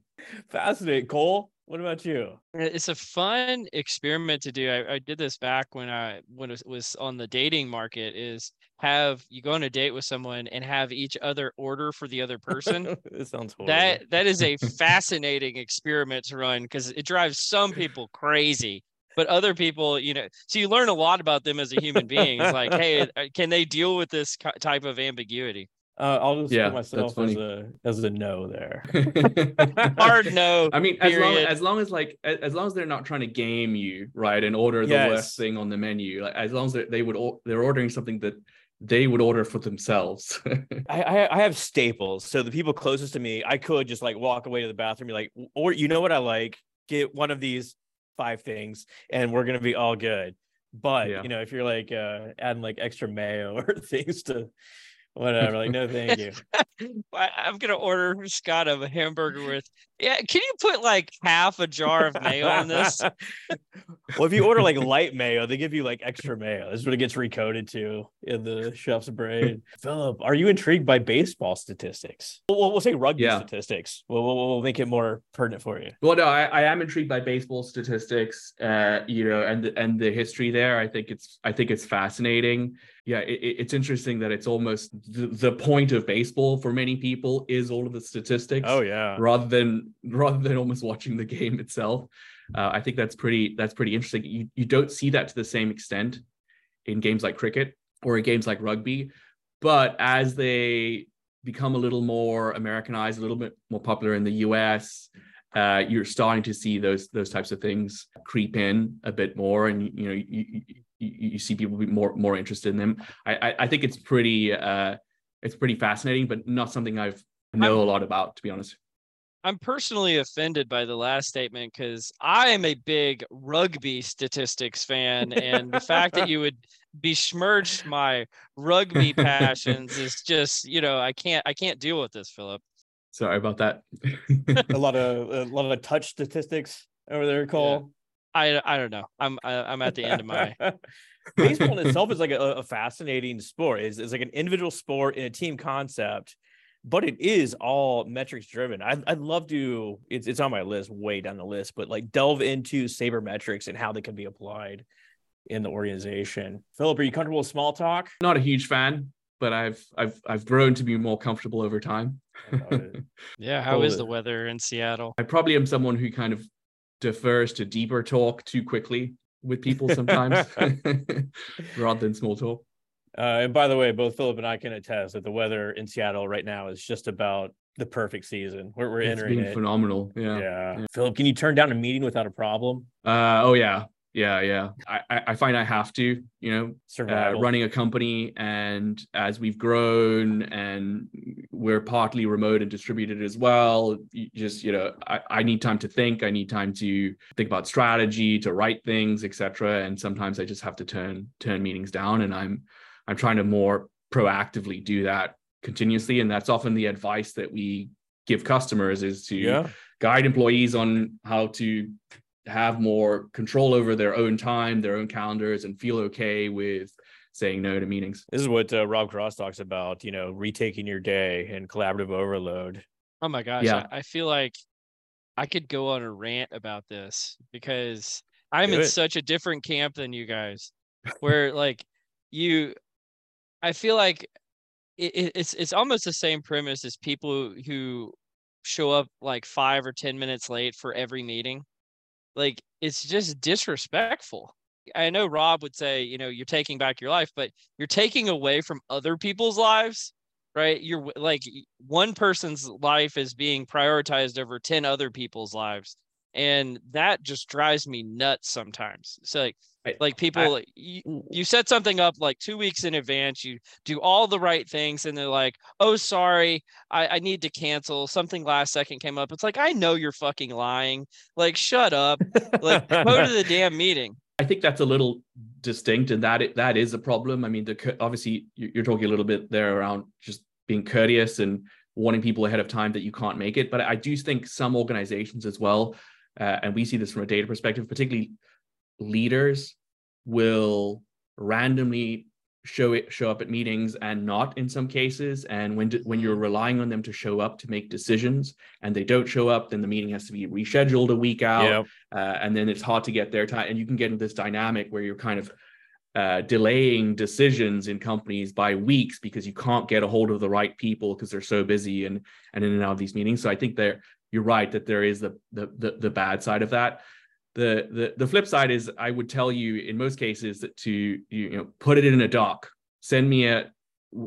Fascinating, Cole. What about you? It's a fun experiment to do. I, I did this back when I when it was on the dating market. Is have you go on a date with someone and have each other order for the other person. it sounds horrible. That that is a fascinating experiment to run because it drives some people crazy, but other people, you know, so you learn a lot about them as a human being. It's like, hey, uh, can they deal with this type of ambiguity? Uh, I'll just yeah, put myself as a as a no there. Hard no. I mean, as long as long as like as long as they're not trying to game you, right, and order the yes. worst thing on the menu, like as long as they would they're ordering something that they would order for themselves. I, I have staples, so the people closest to me, I could just like walk away to the bathroom, be like, or you know what I like, get one of these five things, and we're gonna be all good. But yeah. you know, if you're like uh, adding like extra mayo or things to whatever. Like, no, thank you. I, am gonna order Scott a hamburger with. Yeah, can you put like half a jar of mayo on this? well, if you order like light mayo, they give you like extra mayo. This is what it gets recoded to in the chef's brain. Philip, are you intrigued by baseball statistics? We'll, we'll say rugby yeah. statistics. We'll, we'll, we'll, make it more pertinent for you. Well, no, I, I am intrigued by baseball statistics. Uh, you know, and and the history there. I think it's I think it's fascinating yeah, it, it's interesting that it's almost the, the, point of baseball for many people is all of the statistics. Oh yeah, rather than rather than almost watching the game itself. Uh, I think that's pretty that's pretty interesting. You you don't see that to the same extent in games like cricket or in games like rugby, but as they become a little more Americanized, a little bit more popular in the U.S. Uh, you're starting to see those those types of things creep in a bit more, and you know you, you, you see people be more more interested in them. I I, I think it's pretty uh it's pretty fascinating, but not something I've know I'm, a lot about to be honest. I'm personally offended by the last statement because I am a big rugby statistics fan, and the fact that you would besmirch my rugby passions is just you know I can't I can't deal with this, Philip. Sorry about that. a lot of a lot of touch statistics over there, Cole. I I don't know. I'm I, am i am at the end of my baseball in itself is like a, a fascinating sport. Is it's like an individual sport in a team concept, but it is all metrics driven. I, I'd love to. It's it's on my list, way down the list, but like delve into sabermetrics and how they can be applied in the organization. Philip, are you comfortable with small talk? Not a huge fan, but I've I've I've grown to be more comfortable over time. yeah, how is the weather in Seattle? I probably am someone who kind of defers to deeper talk too quickly with people sometimes rather than small talk. Uh, and by the way, both Philip and I can attest that the weather in Seattle right now is just about the perfect season. We're, we're it's entering it. phenomenal. Yeah. yeah. yeah. Philip, can you turn down a meeting without a problem? Uh, oh yeah yeah yeah i i find i have to you know uh, running a company and as we've grown and we're partly remote and distributed as well you just you know I, I need time to think i need time to think about strategy to write things etc and sometimes i just have to turn turn meetings down and i'm i'm trying to more proactively do that continuously and that's often the advice that we give customers is to yeah. guide employees on how to have more control over their own time, their own calendars, and feel okay with saying no to meetings. This is what uh, Rob Cross talks about, you know, retaking your day and collaborative overload. Oh my gosh. Yeah. I, I feel like I could go on a rant about this because I'm Do in it. such a different camp than you guys, where like you, I feel like it, it's it's almost the same premise as people who show up like five or ten minutes late for every meeting like it's just disrespectful. I know Rob would say, you know, you're taking back your life, but you're taking away from other people's lives, right? You're like one person's life is being prioritized over 10 other people's lives. And that just drives me nuts sometimes. So like like people I, you, you set something up like two weeks in advance you do all the right things and they're like oh sorry I, I need to cancel something last second came up. It's like i know you're fucking lying. Like shut up. Like go to the damn meeting. I think that's a little distinct and that it, that is a problem. I mean the obviously you're talking a little bit there around just being courteous and warning people ahead of time that you can't make it but i do think some organizations as well uh, and we see this from a data perspective particularly leaders will randomly show it show up at meetings and not in some cases. And when when you're mm. relying on them to show up to make decisions and they don't show up then the meeting has to be rescheduled a week out. Yep. uh, and then it's hard to get their time. And you can get into this dynamic where you're kind of uh, delaying decisions in companies by weeks because you can't get a hold of the right people because they're so busy and and in and out of these meetings. So i think there you're right that there is the the the, the bad side of that the, the flip side is I would tell you in most cases that to you, you know put it in a doc, send me a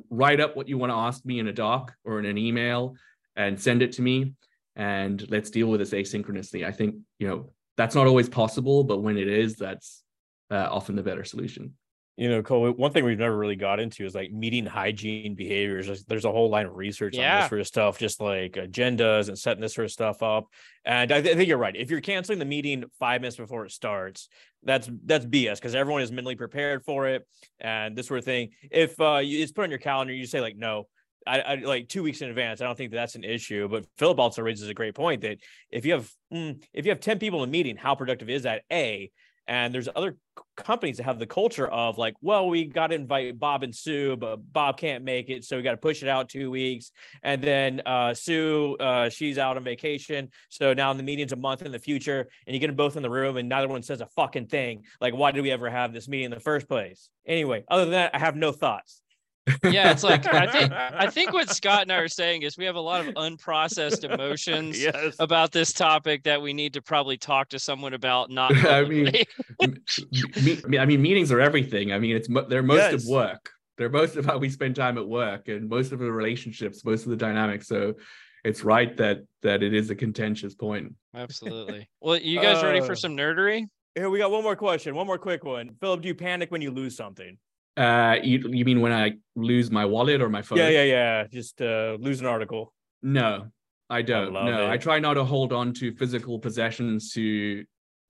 write up what you want to ask me in a doc or in an email and send it to me and let's deal with this asynchronously. I think you know that's not always possible, but when it is, that's uh, often the better solution you know, Cole, one thing we've never really got into is like meeting hygiene behaviors. There's a whole line of research yeah. on this sort of stuff, just like agendas and setting this sort of stuff up. And I, th- I think you're right. If you're canceling the meeting five minutes before it starts, that's that's BS because everyone is mentally prepared for it and this sort of thing. If uh, you, it's put on your calendar, you say like, no, I, I, like two weeks in advance. I don't think that that's an issue. But Philip also raises a great point that if you have mm, if you have ten people in a meeting, how productive is that? A and there's other companies that have the culture of like, well, we got to invite Bob and Sue, but Bob can't make it, so we got to push it out two weeks. And then uh, Sue, uh, she's out on vacation, so now the meeting's a month in the future, and you get them both in the room, and neither one says a fucking thing. Like, why did we ever have this meeting in the first place? Anyway, other than that, I have no thoughts yeah, it's like I think I think what Scott and I are saying is we have a lot of unprocessed emotions yes. about this topic that we need to probably talk to someone about. Not I mean, me, I mean, meetings are everything. I mean, it's they're most yes. of work. They're most of how we spend time at work and most of the relationships, most of the dynamics. So it's right that that it is a contentious point. Absolutely. Well, you guys uh, ready for uh, some nerdery? Here we got one more question. One more quick one. Philip, do you panic when you lose something? Uh, you, you mean when I lose my wallet or my phone? Yeah, yeah, yeah. Just uh, lose an article. No, I don't. I no, it. I try not to hold on to physical possessions to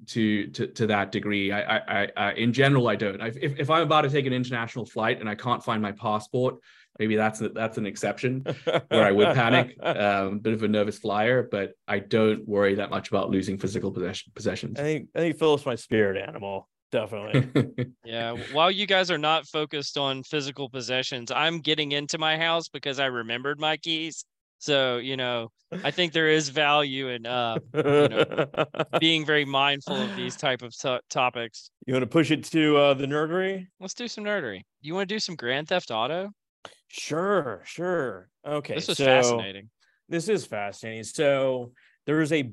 to to to that degree. I I, I in general I don't. I, if if I'm about to take an international flight and I can't find my passport, maybe that's a, that's an exception where I would panic. Um, bit of a nervous flyer, but I don't worry that much about losing physical possession possessions. I think I think Philip's my spirit animal. Definitely. yeah. While you guys are not focused on physical possessions, I'm getting into my house because I remembered my keys. So, you know, I think there is value in uh, you know, being very mindful of these type of t- topics. You want to push it to uh, the nerdery? Let's do some nerdery. You want to do some Grand Theft Auto? Sure, sure. Okay. This is so fascinating. This is fascinating. So there is a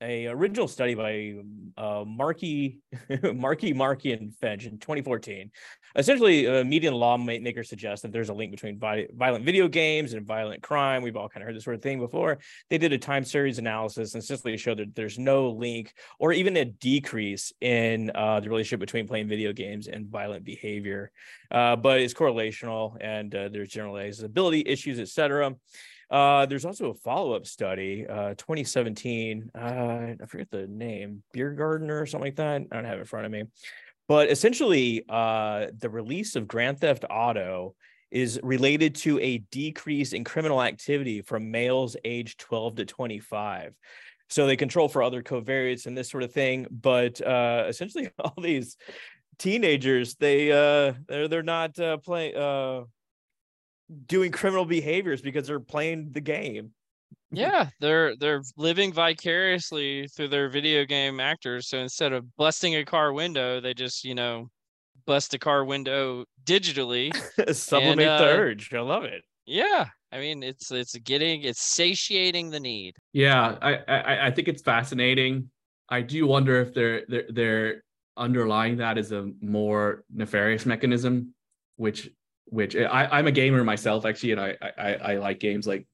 a original study by uh, Markey, Markey, and French in 2014. Essentially, uh, media and lawmakers suggest that there's a link between vi- violent video games and violent crime. We've all kind of heard this sort of thing before. They did a time series analysis and essentially showed that there's no link or even a decrease in uh, the relationship between playing video games and violent behavior. Uh, but it's correlational and uh, there's generalizability issues, etc. Uh, there's also a follow up study, uh, 2017. Uh, I forget the name, Beer Gardener or something like that. I don't have it in front of me. But essentially, uh, the release of Grand Theft Auto is related to a decrease in criminal activity from males aged 12 to 25. So they control for other covariates and this sort of thing. But uh, essentially, all these teenagers, they uh, they're they're not uh, playing. Uh, doing criminal behaviors because they're playing the game. Yeah, they're they're living vicariously through their video game actors. So instead of busting a car window, they just, you know, bust a car window digitally. Sublimate and, uh, the urge. I love it. Yeah. I mean, it's it's getting it's satiating the need. Yeah, I I, I think it's fascinating. I do wonder if they're they're they're underlying that is a more nefarious mechanism, which which I, I'm a gamer myself actually, and I, I I like games like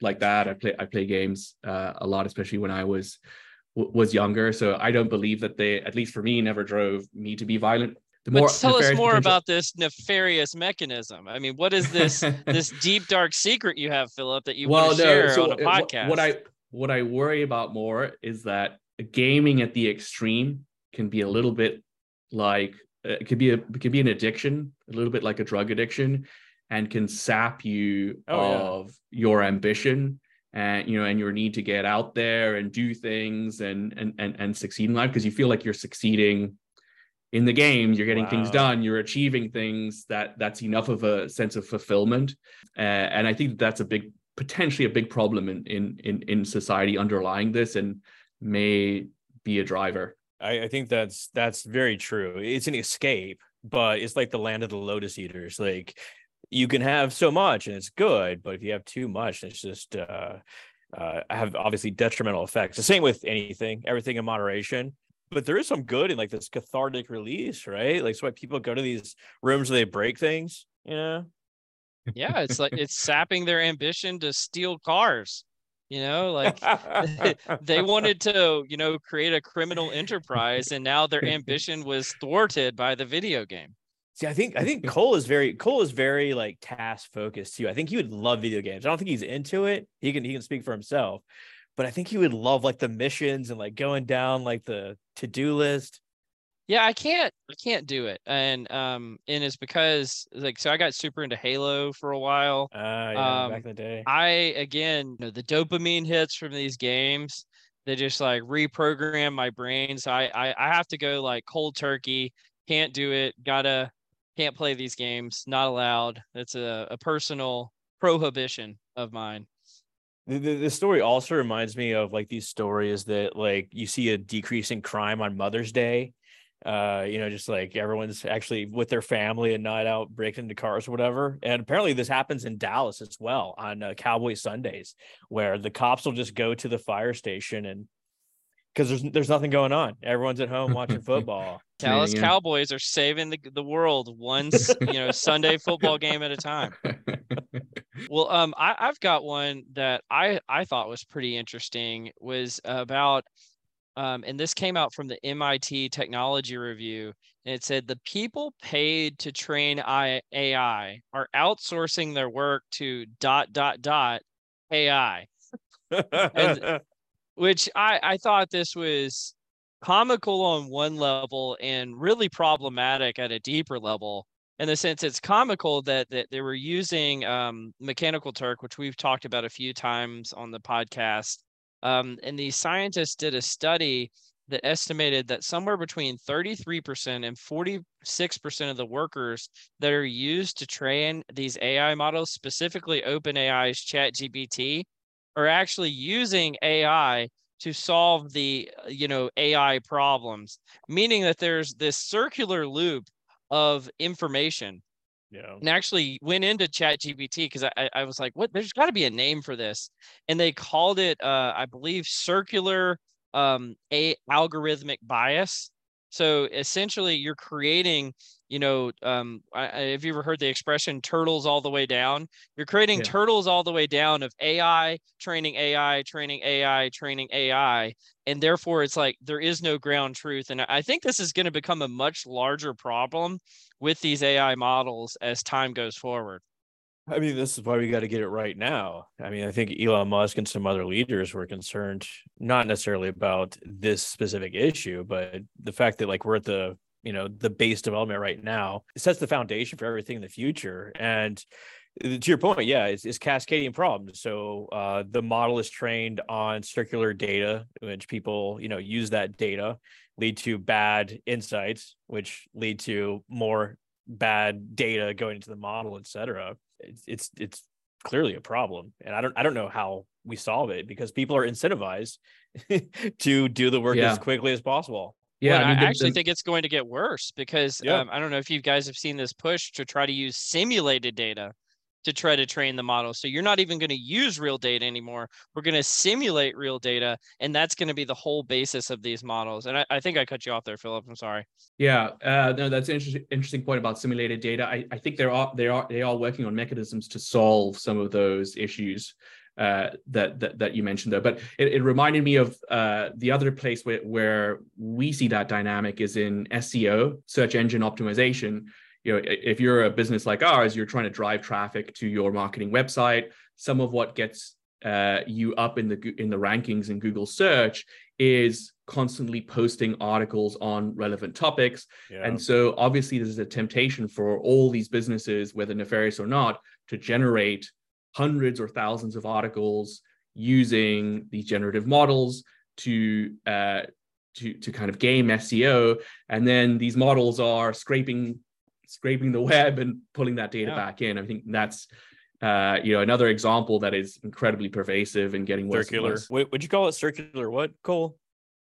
like that. I play I play games uh, a lot, especially when I was was younger. So I don't believe that they, at least for me, never drove me to be violent. The but tell us more potential... about this nefarious mechanism. I mean, what is this this deep dark secret you have, Philip, that you well, want to no, share so on a podcast? What I what I worry about more is that gaming at the extreme can be a little bit like uh, it could be a it could be an addiction, a little bit like a drug addiction, and can sap you oh, of yeah. your ambition and you know and your need to get out there and do things and and and, and succeed in life because you feel like you're succeeding in the game you're getting wow. things done you're achieving things that that's enough of a sense of fulfillment uh, and i think that's a big potentially a big problem in in in, in society underlying this and may be a driver I, I think that's that's very true. It's an escape, but it's like the land of the lotus eaters. Like you can have so much and it's good, but if you have too much, it's just uh, uh, have obviously detrimental effects. The same with anything, everything in moderation. But there is some good in like this cathartic release, right? Like, so why people go to these rooms where they break things, you know? Yeah, it's like it's sapping their ambition to steal cars you know like they wanted to you know create a criminal enterprise and now their ambition was thwarted by the video game. See i think i think cole is very cole is very like task focused too. I think he would love video games. I don't think he's into it. He can he can speak for himself but i think he would love like the missions and like going down like the to-do list yeah i can't i can't do it and um and it's because like so i got super into halo for a while. Uh yeah, um, back in the day. I again you know, the dopamine hits from these games they just like reprogram my brain so I, I i have to go like cold turkey can't do it gotta can't play these games not allowed it's a, a personal prohibition of mine. The, the, the story also reminds me of like these stories that like you see a decrease in crime on mother's day uh you know just like everyone's actually with their family and not out breaking into cars or whatever. And apparently this happens in dallas as well on uh, cowboy sundays where the cops will just go to the fire station and because there's there's nothing going on. Everyone's at home watching football. Dallas yeah. cowboys are saving the, the world one you know sunday football game at a time. Well um I, i've got one that i i thought was pretty interesting was about um, and this came out from the MIT Technology Review. And it said the people paid to train AI are outsourcing their work to dot dot dot AI, and, which I I thought this was comical on one level and really problematic at a deeper level in the sense it's comical that that they were using um, mechanical turk which we've talked about a few times on the podcast um, and these scientists did a study that estimated that somewhere between 33% and 46% of the workers that are used to train these AI models, specifically OpenAI's ChatGPT, are actually using AI to solve the you know AI problems, meaning that there's this circular loop of information yeah. And actually went into Chat GPT because I, I was like, what? There's got to be a name for this. And they called it, uh, I believe, circular um, a algorithmic bias. So essentially, you're creating, you know, um, I, have you ever heard the expression "turtles all the way down"? You're creating yeah. turtles all the way down of AI training AI, training AI, training AI, and therefore it's like there is no ground truth. And I think this is going to become a much larger problem with these AI models as time goes forward. I mean, this is why we got to get it right now. I mean, I think Elon Musk and some other leaders were concerned not necessarily about this specific issue, but the fact that like we're at the you know the base development right now it sets the foundation for everything in the future. And uh, to your point, yeah, it's, it's cascading problems. So uh, the model is trained on circular data, which people you know use that data lead to bad insights, which lead to more bad data going into the model, et cetera. It's, it's, it's clearly a problem. And I don't, I don't know how we solve it because people are incentivized to do the work yeah. as quickly as possible. Yeah, well, I, mean, I, actually the, think it's going to get worse because yeah. um, I don't know if you guys have seen this push to try to use simulated data. To try to train the model. So you're not even going to use real data anymore. We're going to simulate real data, and that's going to be the whole basis of these models. And I, I think I cut you off there, Philip. I'm sorry. Yeah, uh, no, that's an interesting, interesting point about simulated data. I, I think there are they are they are working on mechanisms to solve some of those issues uh, that, that that you mentioned there. But it, it reminded me of uh, the other place where where we see that dynamic is in SEO, search engine optimization you know if you're a business like ours you're trying to drive traffic to your marketing website some of what gets uh, you up in the in the rankings in google search is constantly posting articles on relevant topics yeah. and so obviously there's a temptation for all these businesses whether nefarious or not to generate hundreds or thousands of articles using these generative models to uh, to to kind of game SEO, and then these models are scraping scraping the web and pulling that data yeah. back in. I think that's uh, you know another example that is incredibly pervasive and getting worse. Circular. Wait, would you call it circular? What, Cole?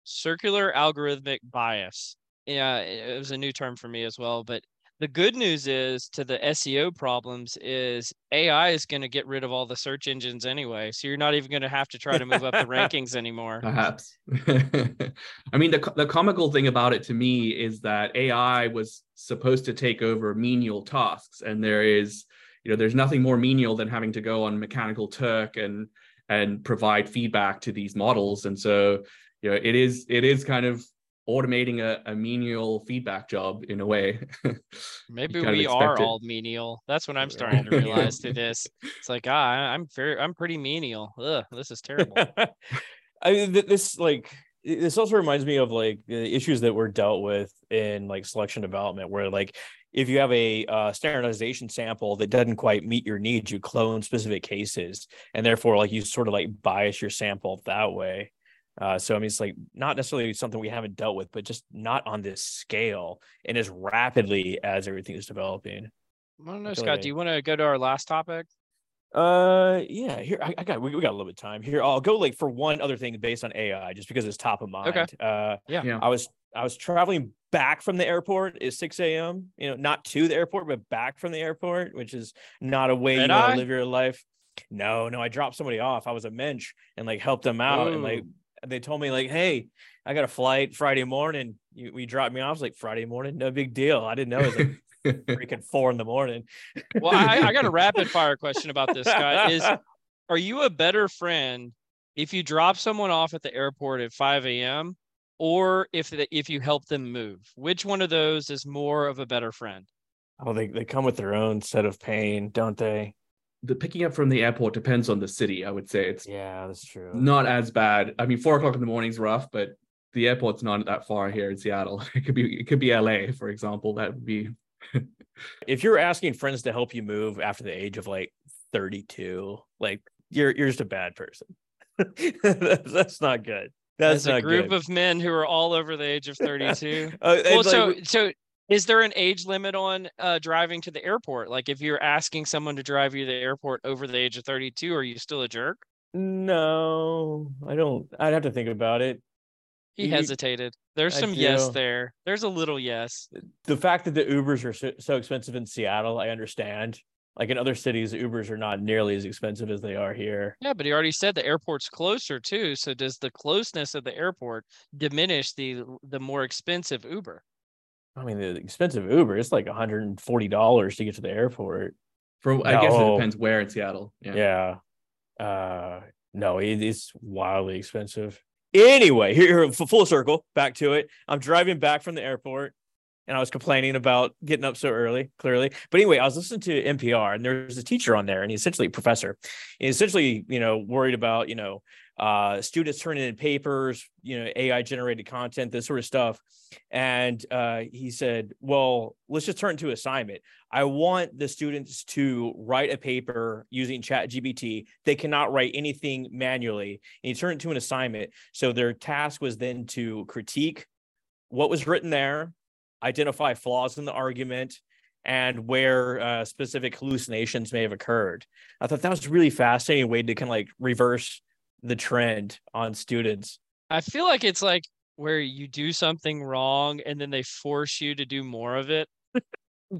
Circular algorithmic bias. Yeah, it was a new term for me as well. But the good news is to the SEO problems is AI is going to get rid of all the search engines anyway. So you're not even going to have to try to move up the rankings anymore. Perhaps. I mean, the, the comical thing about it to me is that AI was supposed to take over menial tasks. And there is, you know, there's nothing more menial than having to go on Mechanical Turk and and provide feedback to these models. And so, you know, it is it is kind of automating a, a menial feedback job in a way. Maybe we are it. all menial. That's what I'm starting to realize through this. It's like, ah, I'm very, I'm pretty menial. Ugh, this is terrible. I mean, this like this also reminds me of like the issues that were dealt with in like selection development, where like if you have a uh, standardization sample that doesn't quite meet your needs, you clone specific cases, and therefore like you sort of like bias your sample that way. Uh, so I mean, it's like not necessarily something we haven't dealt with, but just not on this scale and as rapidly as everything is developing. I don't know, Scott. Like do you want to go to our last topic? Uh, yeah. Here, I, I, got we, we got a little bit of time here. I'll go like for one other thing based on AI, just because it's top of mind. Okay. Uh, yeah. yeah. I was I was traveling back from the airport at 6 a.m. You know, not to the airport, but back from the airport, which is not a way Red you want to live your life. No, no, I dropped somebody off. I was a mensch and like helped them out Ooh. and like they told me like, "Hey, I got a flight Friday morning. You, you dropped me off." I was like, "Friday morning, no big deal." I didn't know it was like freaking four in the morning. well, I, I got a rapid fire question about this guy. Is are you a better friend if you drop someone off at the airport at 5 a.m. or if the, if you help them move? Which one of those is more of a better friend? Oh, they, they come with their own set of pain, don't they? The picking up from the airport depends on the city. I would say it's yeah, that's true. Not as bad. I mean, four o'clock in the morning is rough, but the airport's not that far here in Seattle. It could be it could be LA, for example. That would be. if you're asking friends to help you move after the age of like 32, like you're you're just a bad person. that's not good. That's As a group good. of men who are all over the age of 32. uh, well, so like, so is there an age limit on uh, driving to the airport? Like if you're asking someone to drive you to the airport over the age of 32, are you still a jerk? No, I don't. I'd have to think about it. He you, hesitated. There's some yes there. There's a little yes. The fact that the Ubers are so, so expensive in Seattle, I understand. Like in other cities, Ubers are not nearly as expensive as they are here. Yeah, but he already said the airport's closer too. So does the closeness of the airport diminish the the more expensive Uber? I mean, the expensive Uber, it's like $140 to get to the airport. For I guess it depends where in Seattle. Yeah. yeah. Uh, no, it is wildly expensive. Anyway, here, full circle, back to it. I'm driving back from the airport and I was complaining about getting up so early, clearly. But anyway, I was listening to NPR and there's a teacher on there and he's essentially a professor. He's essentially, you know, worried about, you know, uh, students turning in papers, you know, AI generated content, this sort of stuff. And uh, he said, well, let's just turn to an assignment. I want the students to write a paper using chat GPT. They cannot write anything manually. And he turned it to an assignment. So their task was then to critique what was written there, identify flaws in the argument, and where uh, specific hallucinations may have occurred. I thought that was a really fascinating way to kind of like reverse the trend on students. I feel like it's like where you do something wrong and then they force you to do more of it.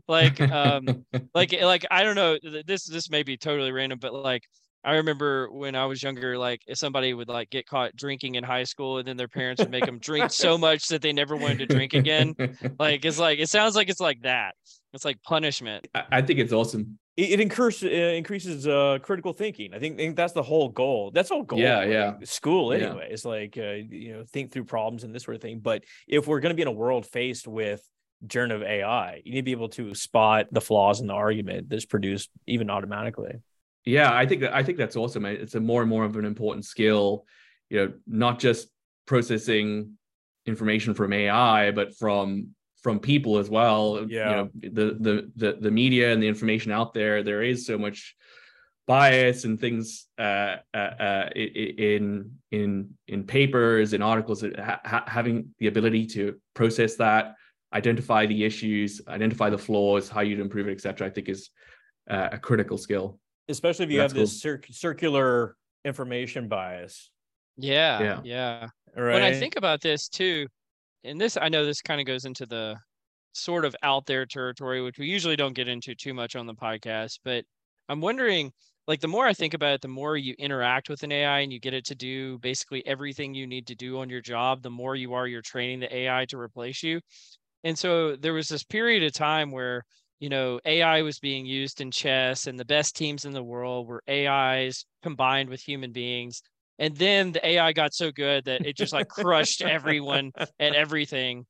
like um like like I don't know this this may be totally random but like I remember when I was younger, like if somebody would like get caught drinking in high school and then their parents would make them drink so much that they never wanted to drink again. Like it's like it sounds like it's like that. It's like punishment. I think it's awesome. It, it increases it increases uh, critical thinking. I think, think that's the whole goal. That's all whole goal. Yeah, of, yeah. like, School Yeah. anyway. It's like uh, you know think through problems and this sort of thing. But if we're going to be in a world faced with generative AI, you need to be able to spot the flaws in the argument that's produced even automatically. Yeah, I think that I think that's awesome. It's a more and more of an important skill, you know, not just processing information from AI, but from from people as well. Yeah. You know, the the the the media and the information out there, there is so much bias and things uh, uh, uh, in in in papers and articles. Ha- ha- having the ability to process that, identify the issues, identify the flaws, how you'd improve it, etc. I think is uh, a critical skill. Especially if you That's have this cir- circular information bias. Yeah, Yeah. yeah. Right. When I think about this too, and this I know this kind of goes into the sort of out there territory, which we usually don't get into too much on the podcast, but I'm wondering like the more I think about it, the more you interact with an AI and you get it to do basically everything you need to do on your job, the more you are you're training the AI to replace you. And so there was this period of time where, you know, AI was being used in chess and the best teams in the world were AIs combined with human beings. And then the AI got so good that it just like crushed everyone and everything.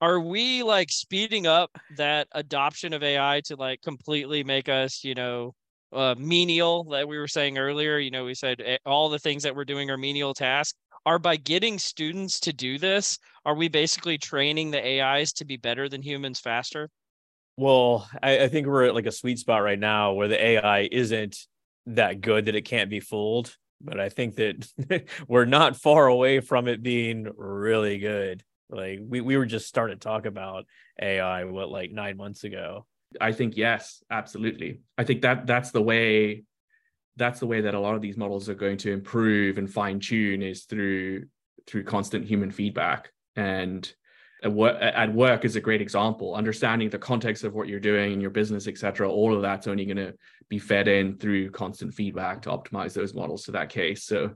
Are we like speeding up that adoption of AI to like completely make us, you know, uh, menial that we were saying earlier? You know, we said eh, all the things that we're doing are menial tasks. Are by getting students to do this, are we basically training the AIs to be better than humans faster? Well, I, I think we're at like a sweet spot right now where the AI isn't that good that it can't be fooled. But I think that we're not far away from it being really good. Like we, we were just starting to talk about AI what like nine months ago. I think yes, absolutely. I think that that's the way that's the way that a lot of these models are going to improve and fine tune is through through constant human feedback and at work, at work is a great example understanding the context of what you're doing in your business etc all of that's only going to be fed in through constant feedback to optimize those models to that case so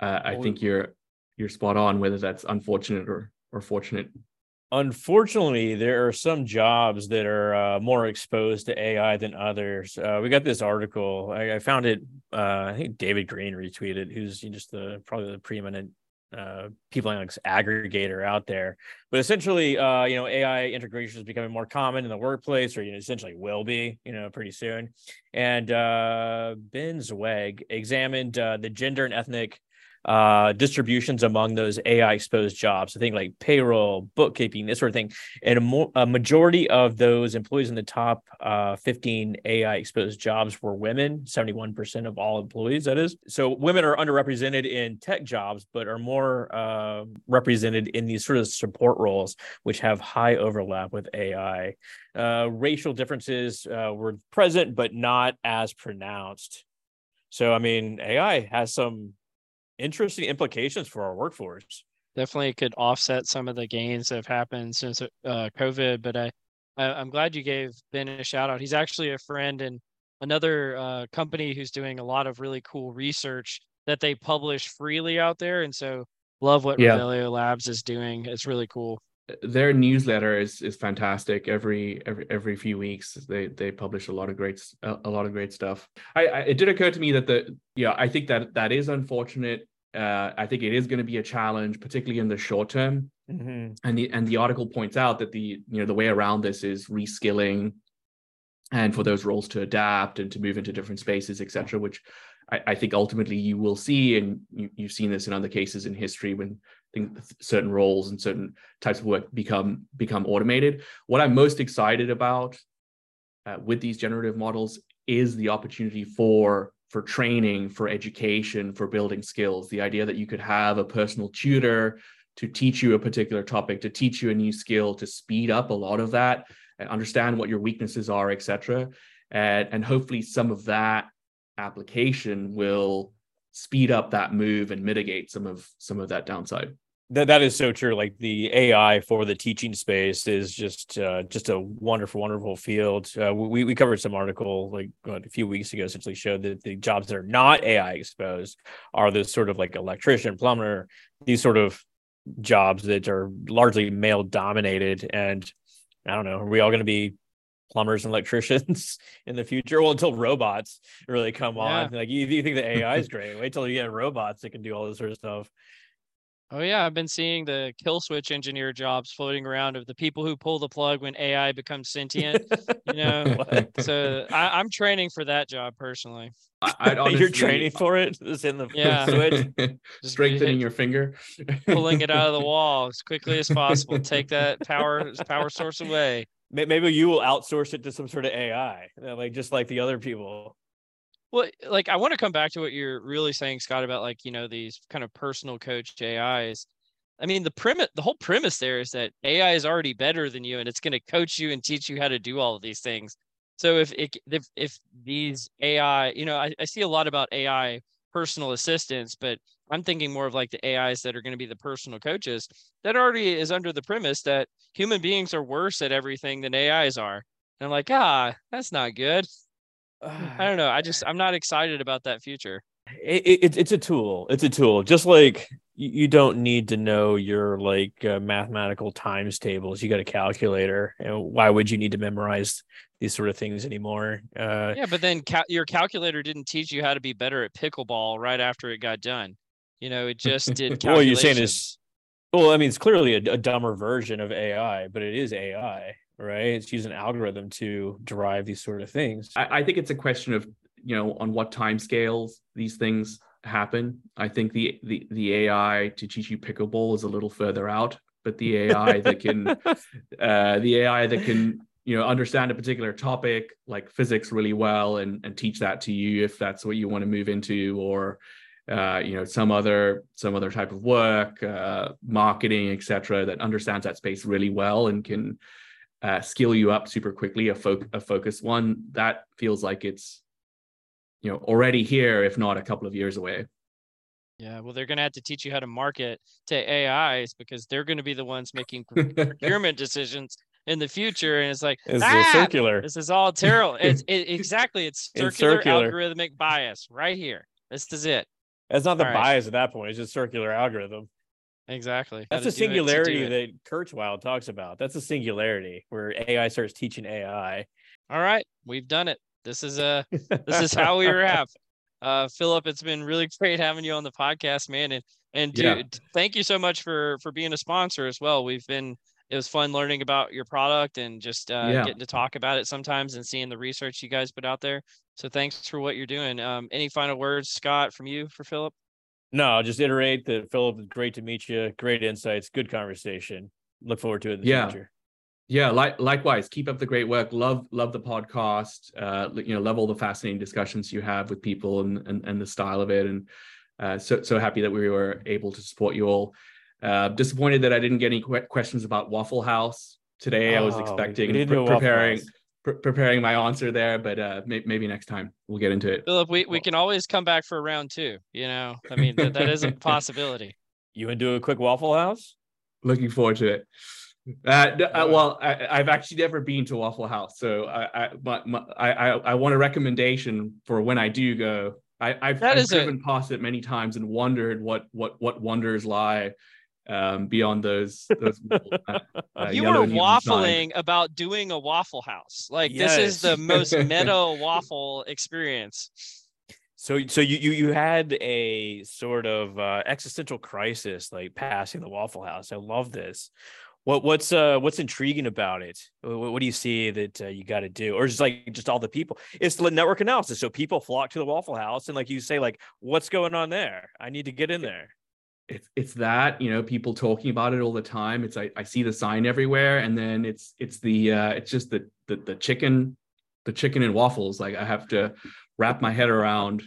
uh, i think you're you're spot on whether that's unfortunate or or fortunate Unfortunately, there are some jobs that are uh, more exposed to AI than others. Uh, we got this article. I, I found it. Uh, I think David Green retweeted, who's just the probably the preeminent uh, people analytics aggregator out there. But essentially, uh, you know, AI integration is becoming more common in the workplace, or you know, essentially will be, you know, pretty soon. And uh, Ben Zweig examined uh, the gender and ethnic uh distributions among those AI exposed jobs. I think like payroll, bookkeeping, this sort of thing. And a, a majority of those employees in the top uh 15 AI exposed jobs were women, 71% of all employees, that is. So women are underrepresented in tech jobs, but are more uh, represented in these sort of support roles, which have high overlap with AI. Uh, racial differences uh, were present, but not as pronounced. So, I mean, AI has some interesting implications for our workforce. Definitely could offset some of the gains that have happened since uh, COVID. But I, I, I'm glad you gave Ben a shout out. He's actually a friend and another uh, company who's doing a lot of really cool research that they publish freely out there. And so love what Yeah. Revelio Labs is doing. It's really cool. their newsletter is is fantastic every every every few weeks they they publish a lot of great a lot of great stuff I, I it did occur to me that the yeah i think that that is unfortunate uh i think it is going to be a challenge particularly in the short term. Mm-hmm. and the and the article points out that the you know the way around this is reskilling and for those roles to adapt and to move into different spaces etc which I, I think ultimately you will see. And you, you've seen this in other cases in history when certain roles and certain types of work become become automated. What i'm most excited about uh, with these generative models is the opportunity for for training for education for building skills. The idea that you could have a personal tutor to teach you a particular topic to teach you a new skill to speed up a lot of that and understand what your weaknesses are etc and, and hopefully some of that application will speed up that move and mitigate some of some of that downside that that is so true. Like the AI for the teaching space is just uh, just a wonderful, wonderful field. Uh, we we covered some article like what, a few weeks ago, essentially showed that the jobs that are not AI exposed are the sort of like electrician, plumber, these sort of jobs that are largely male dominated. And I don't know, are we all going to be plumbers and electricians in the future? Well, until robots really come yeah. on. Like you, you think the AI is great. Wait till you get robots that can do all this sort of stuff. Oh yeah, I've been seeing the kill switch engineer jobs floating around of the people who pull the plug when AI becomes sentient. you know, so I, am training for that job personally. I, honestly, You're training for it? it. Is in the yeah. switch, strengthening your finger, pulling it out of the wall as quickly as possible. Take that power power source away. Maybe you will outsource it to some sort of AI, like just like the other people. Well, like I want to come back to what you're really saying, Scott, about like, you know, these kind of personal coach AIs. I mean, the premise, the whole premise there is that AI is already better than you and it's going to coach you and teach you how to do all of these things. So if it, if, if these AI, you know, I, I see a lot about AI personal assistants, but I'm thinking more of like the AIs that are going to be the personal coaches. That already is under the premise that human beings are worse at everything than AIs are. And I'm like, ah, that's not good. I don't know. I just I'm not excited about that future. It, it, it's a tool. It's a tool. Just like you don't need to know your like uh, mathematical times tables. You got a calculator. And why would you need to memorize these sort of things anymore? Uh, yeah, but then your calculator didn't teach you how to be better at pickleball right after it got done. You know, it just did. well, you're saying is, well, I mean, it's clearly a, a dumber version of AI, but it is AI right? It's using algorithm to derive these sort of things. I, I think it's a question of you know on what time scales these things happen. I think the the the AI to teach you pickleball is a little further out, but the AI that can uh, the AI that can you know understand a particular topic like physics really well and and teach that to you if that's what you want to move into or uh, you know some other some other type of work uh, marketing etc that understands that space really well and can uh, skill you up super quickly, a, fo- a focus one, that feels like it's you know already here, if not a couple of years away. Yeah, well, they're going to have to teach you how to market to AIs because they're going to be the ones making procurement decisions in the future. And it's like, it's ah, circular. This is all terrible. It's it, exactly it's circular, it's circular, algorithmic bias right here. This is it. It's not the all bias right. at that point. It's just circular algorithm. Exactly. That's a singularity that Kurzweil talks about. That's a singularity where AI starts teaching AI. All right, we've done it. This is a uh, this is how we wrap. Uh, Philip, it's been really great having you on the podcast, man. And and dude, yeah. thank you so much for for being a sponsor as well. We've been it was fun learning about your product and just uh, yeah. getting to talk about it sometimes and seeing the research you guys put out there. So thanks for what you're doing. Um, any final words, Scott, from you for Philip? No, I'll just iterate that Philip, great to meet you. Great insights, good conversation. Look forward to it in the yeah. future. Yeah, like likewise. Keep up the great work. Love love the podcast. Uh, you know, love all the fascinating discussions you have with people and and, and the style of it. And uh, so so happy that we were able to support you all. Uh, disappointed that I didn't get any questions about Waffle House today. Oh, I was oh, expecting pre- preparing pre- preparing my answer there, but uh, may- maybe next time we'll get into it. Philip, we, we can always come back for a round two. You know, I mean, that, that is a possibility. You would do a quick Waffle House? Looking forward to it. Uh, uh, well, I, have actually never been to Waffle House, so I I, my, my, I I want a recommendation for when I do go. I, I've, I've driven a... past it many times and wondered what what what wonders lie um, beyond those those uh, uh, you were waffling about doing a waffle house. Like yes. this is the most meta waffle experience. So so you you you had a sort of uh, existential crisis like passing the waffle house. I love this. What what's uh what's intriguing about it? What, what do you see that uh, you got to do? Or just like just all the people. It's the network analysis. So people flock to the waffle house and like you say like what's going on there? I need to get in there it's it's that you know people talking about it all the time. It's i, I see the sign everywhere and then it's it's the uh it's just the, the the chicken the chicken and waffles. Like i have to wrap my head around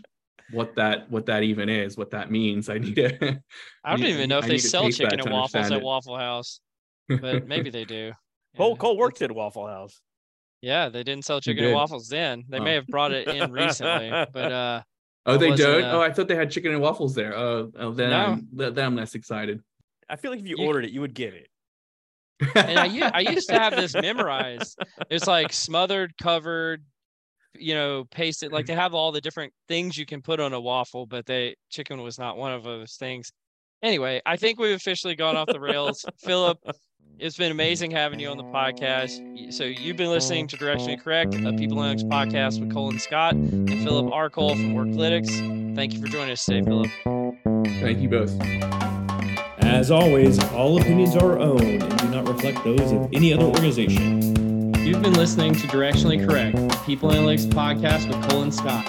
what that what that even is what that means. I need to i don't even know if they sell chicken and waffles at waffle house but maybe they do. Cole cole worked at waffle house. Yeah they didn't sell chicken and waffles then. They oh. may have brought it in recently but uh Oh, they don't. Oh, I thought they had chicken and waffles there. Oh, oh then, no. I'm, then I'm less excited. I feel like if you, You- ordered it, you would get it. and I used to have this memorized. It's like smothered, covered, you know, pasted. Like they have all the different things you can put on a waffle, but they chicken was not one of those things. Anyway, I think we've officially gone off the rails. Philip, it's been amazing having you on the podcast. So you've been listening to Directionally Correct, a People Analytics podcast with Colin Scott and Philip Arkcoll from Worklytics. Thank you for joining us today, Philip. Thank you both. As always, all opinions are our own and do not reflect those of any other organization. You've been listening to Directionally Correct, a People Analytics podcast with Colin Scott.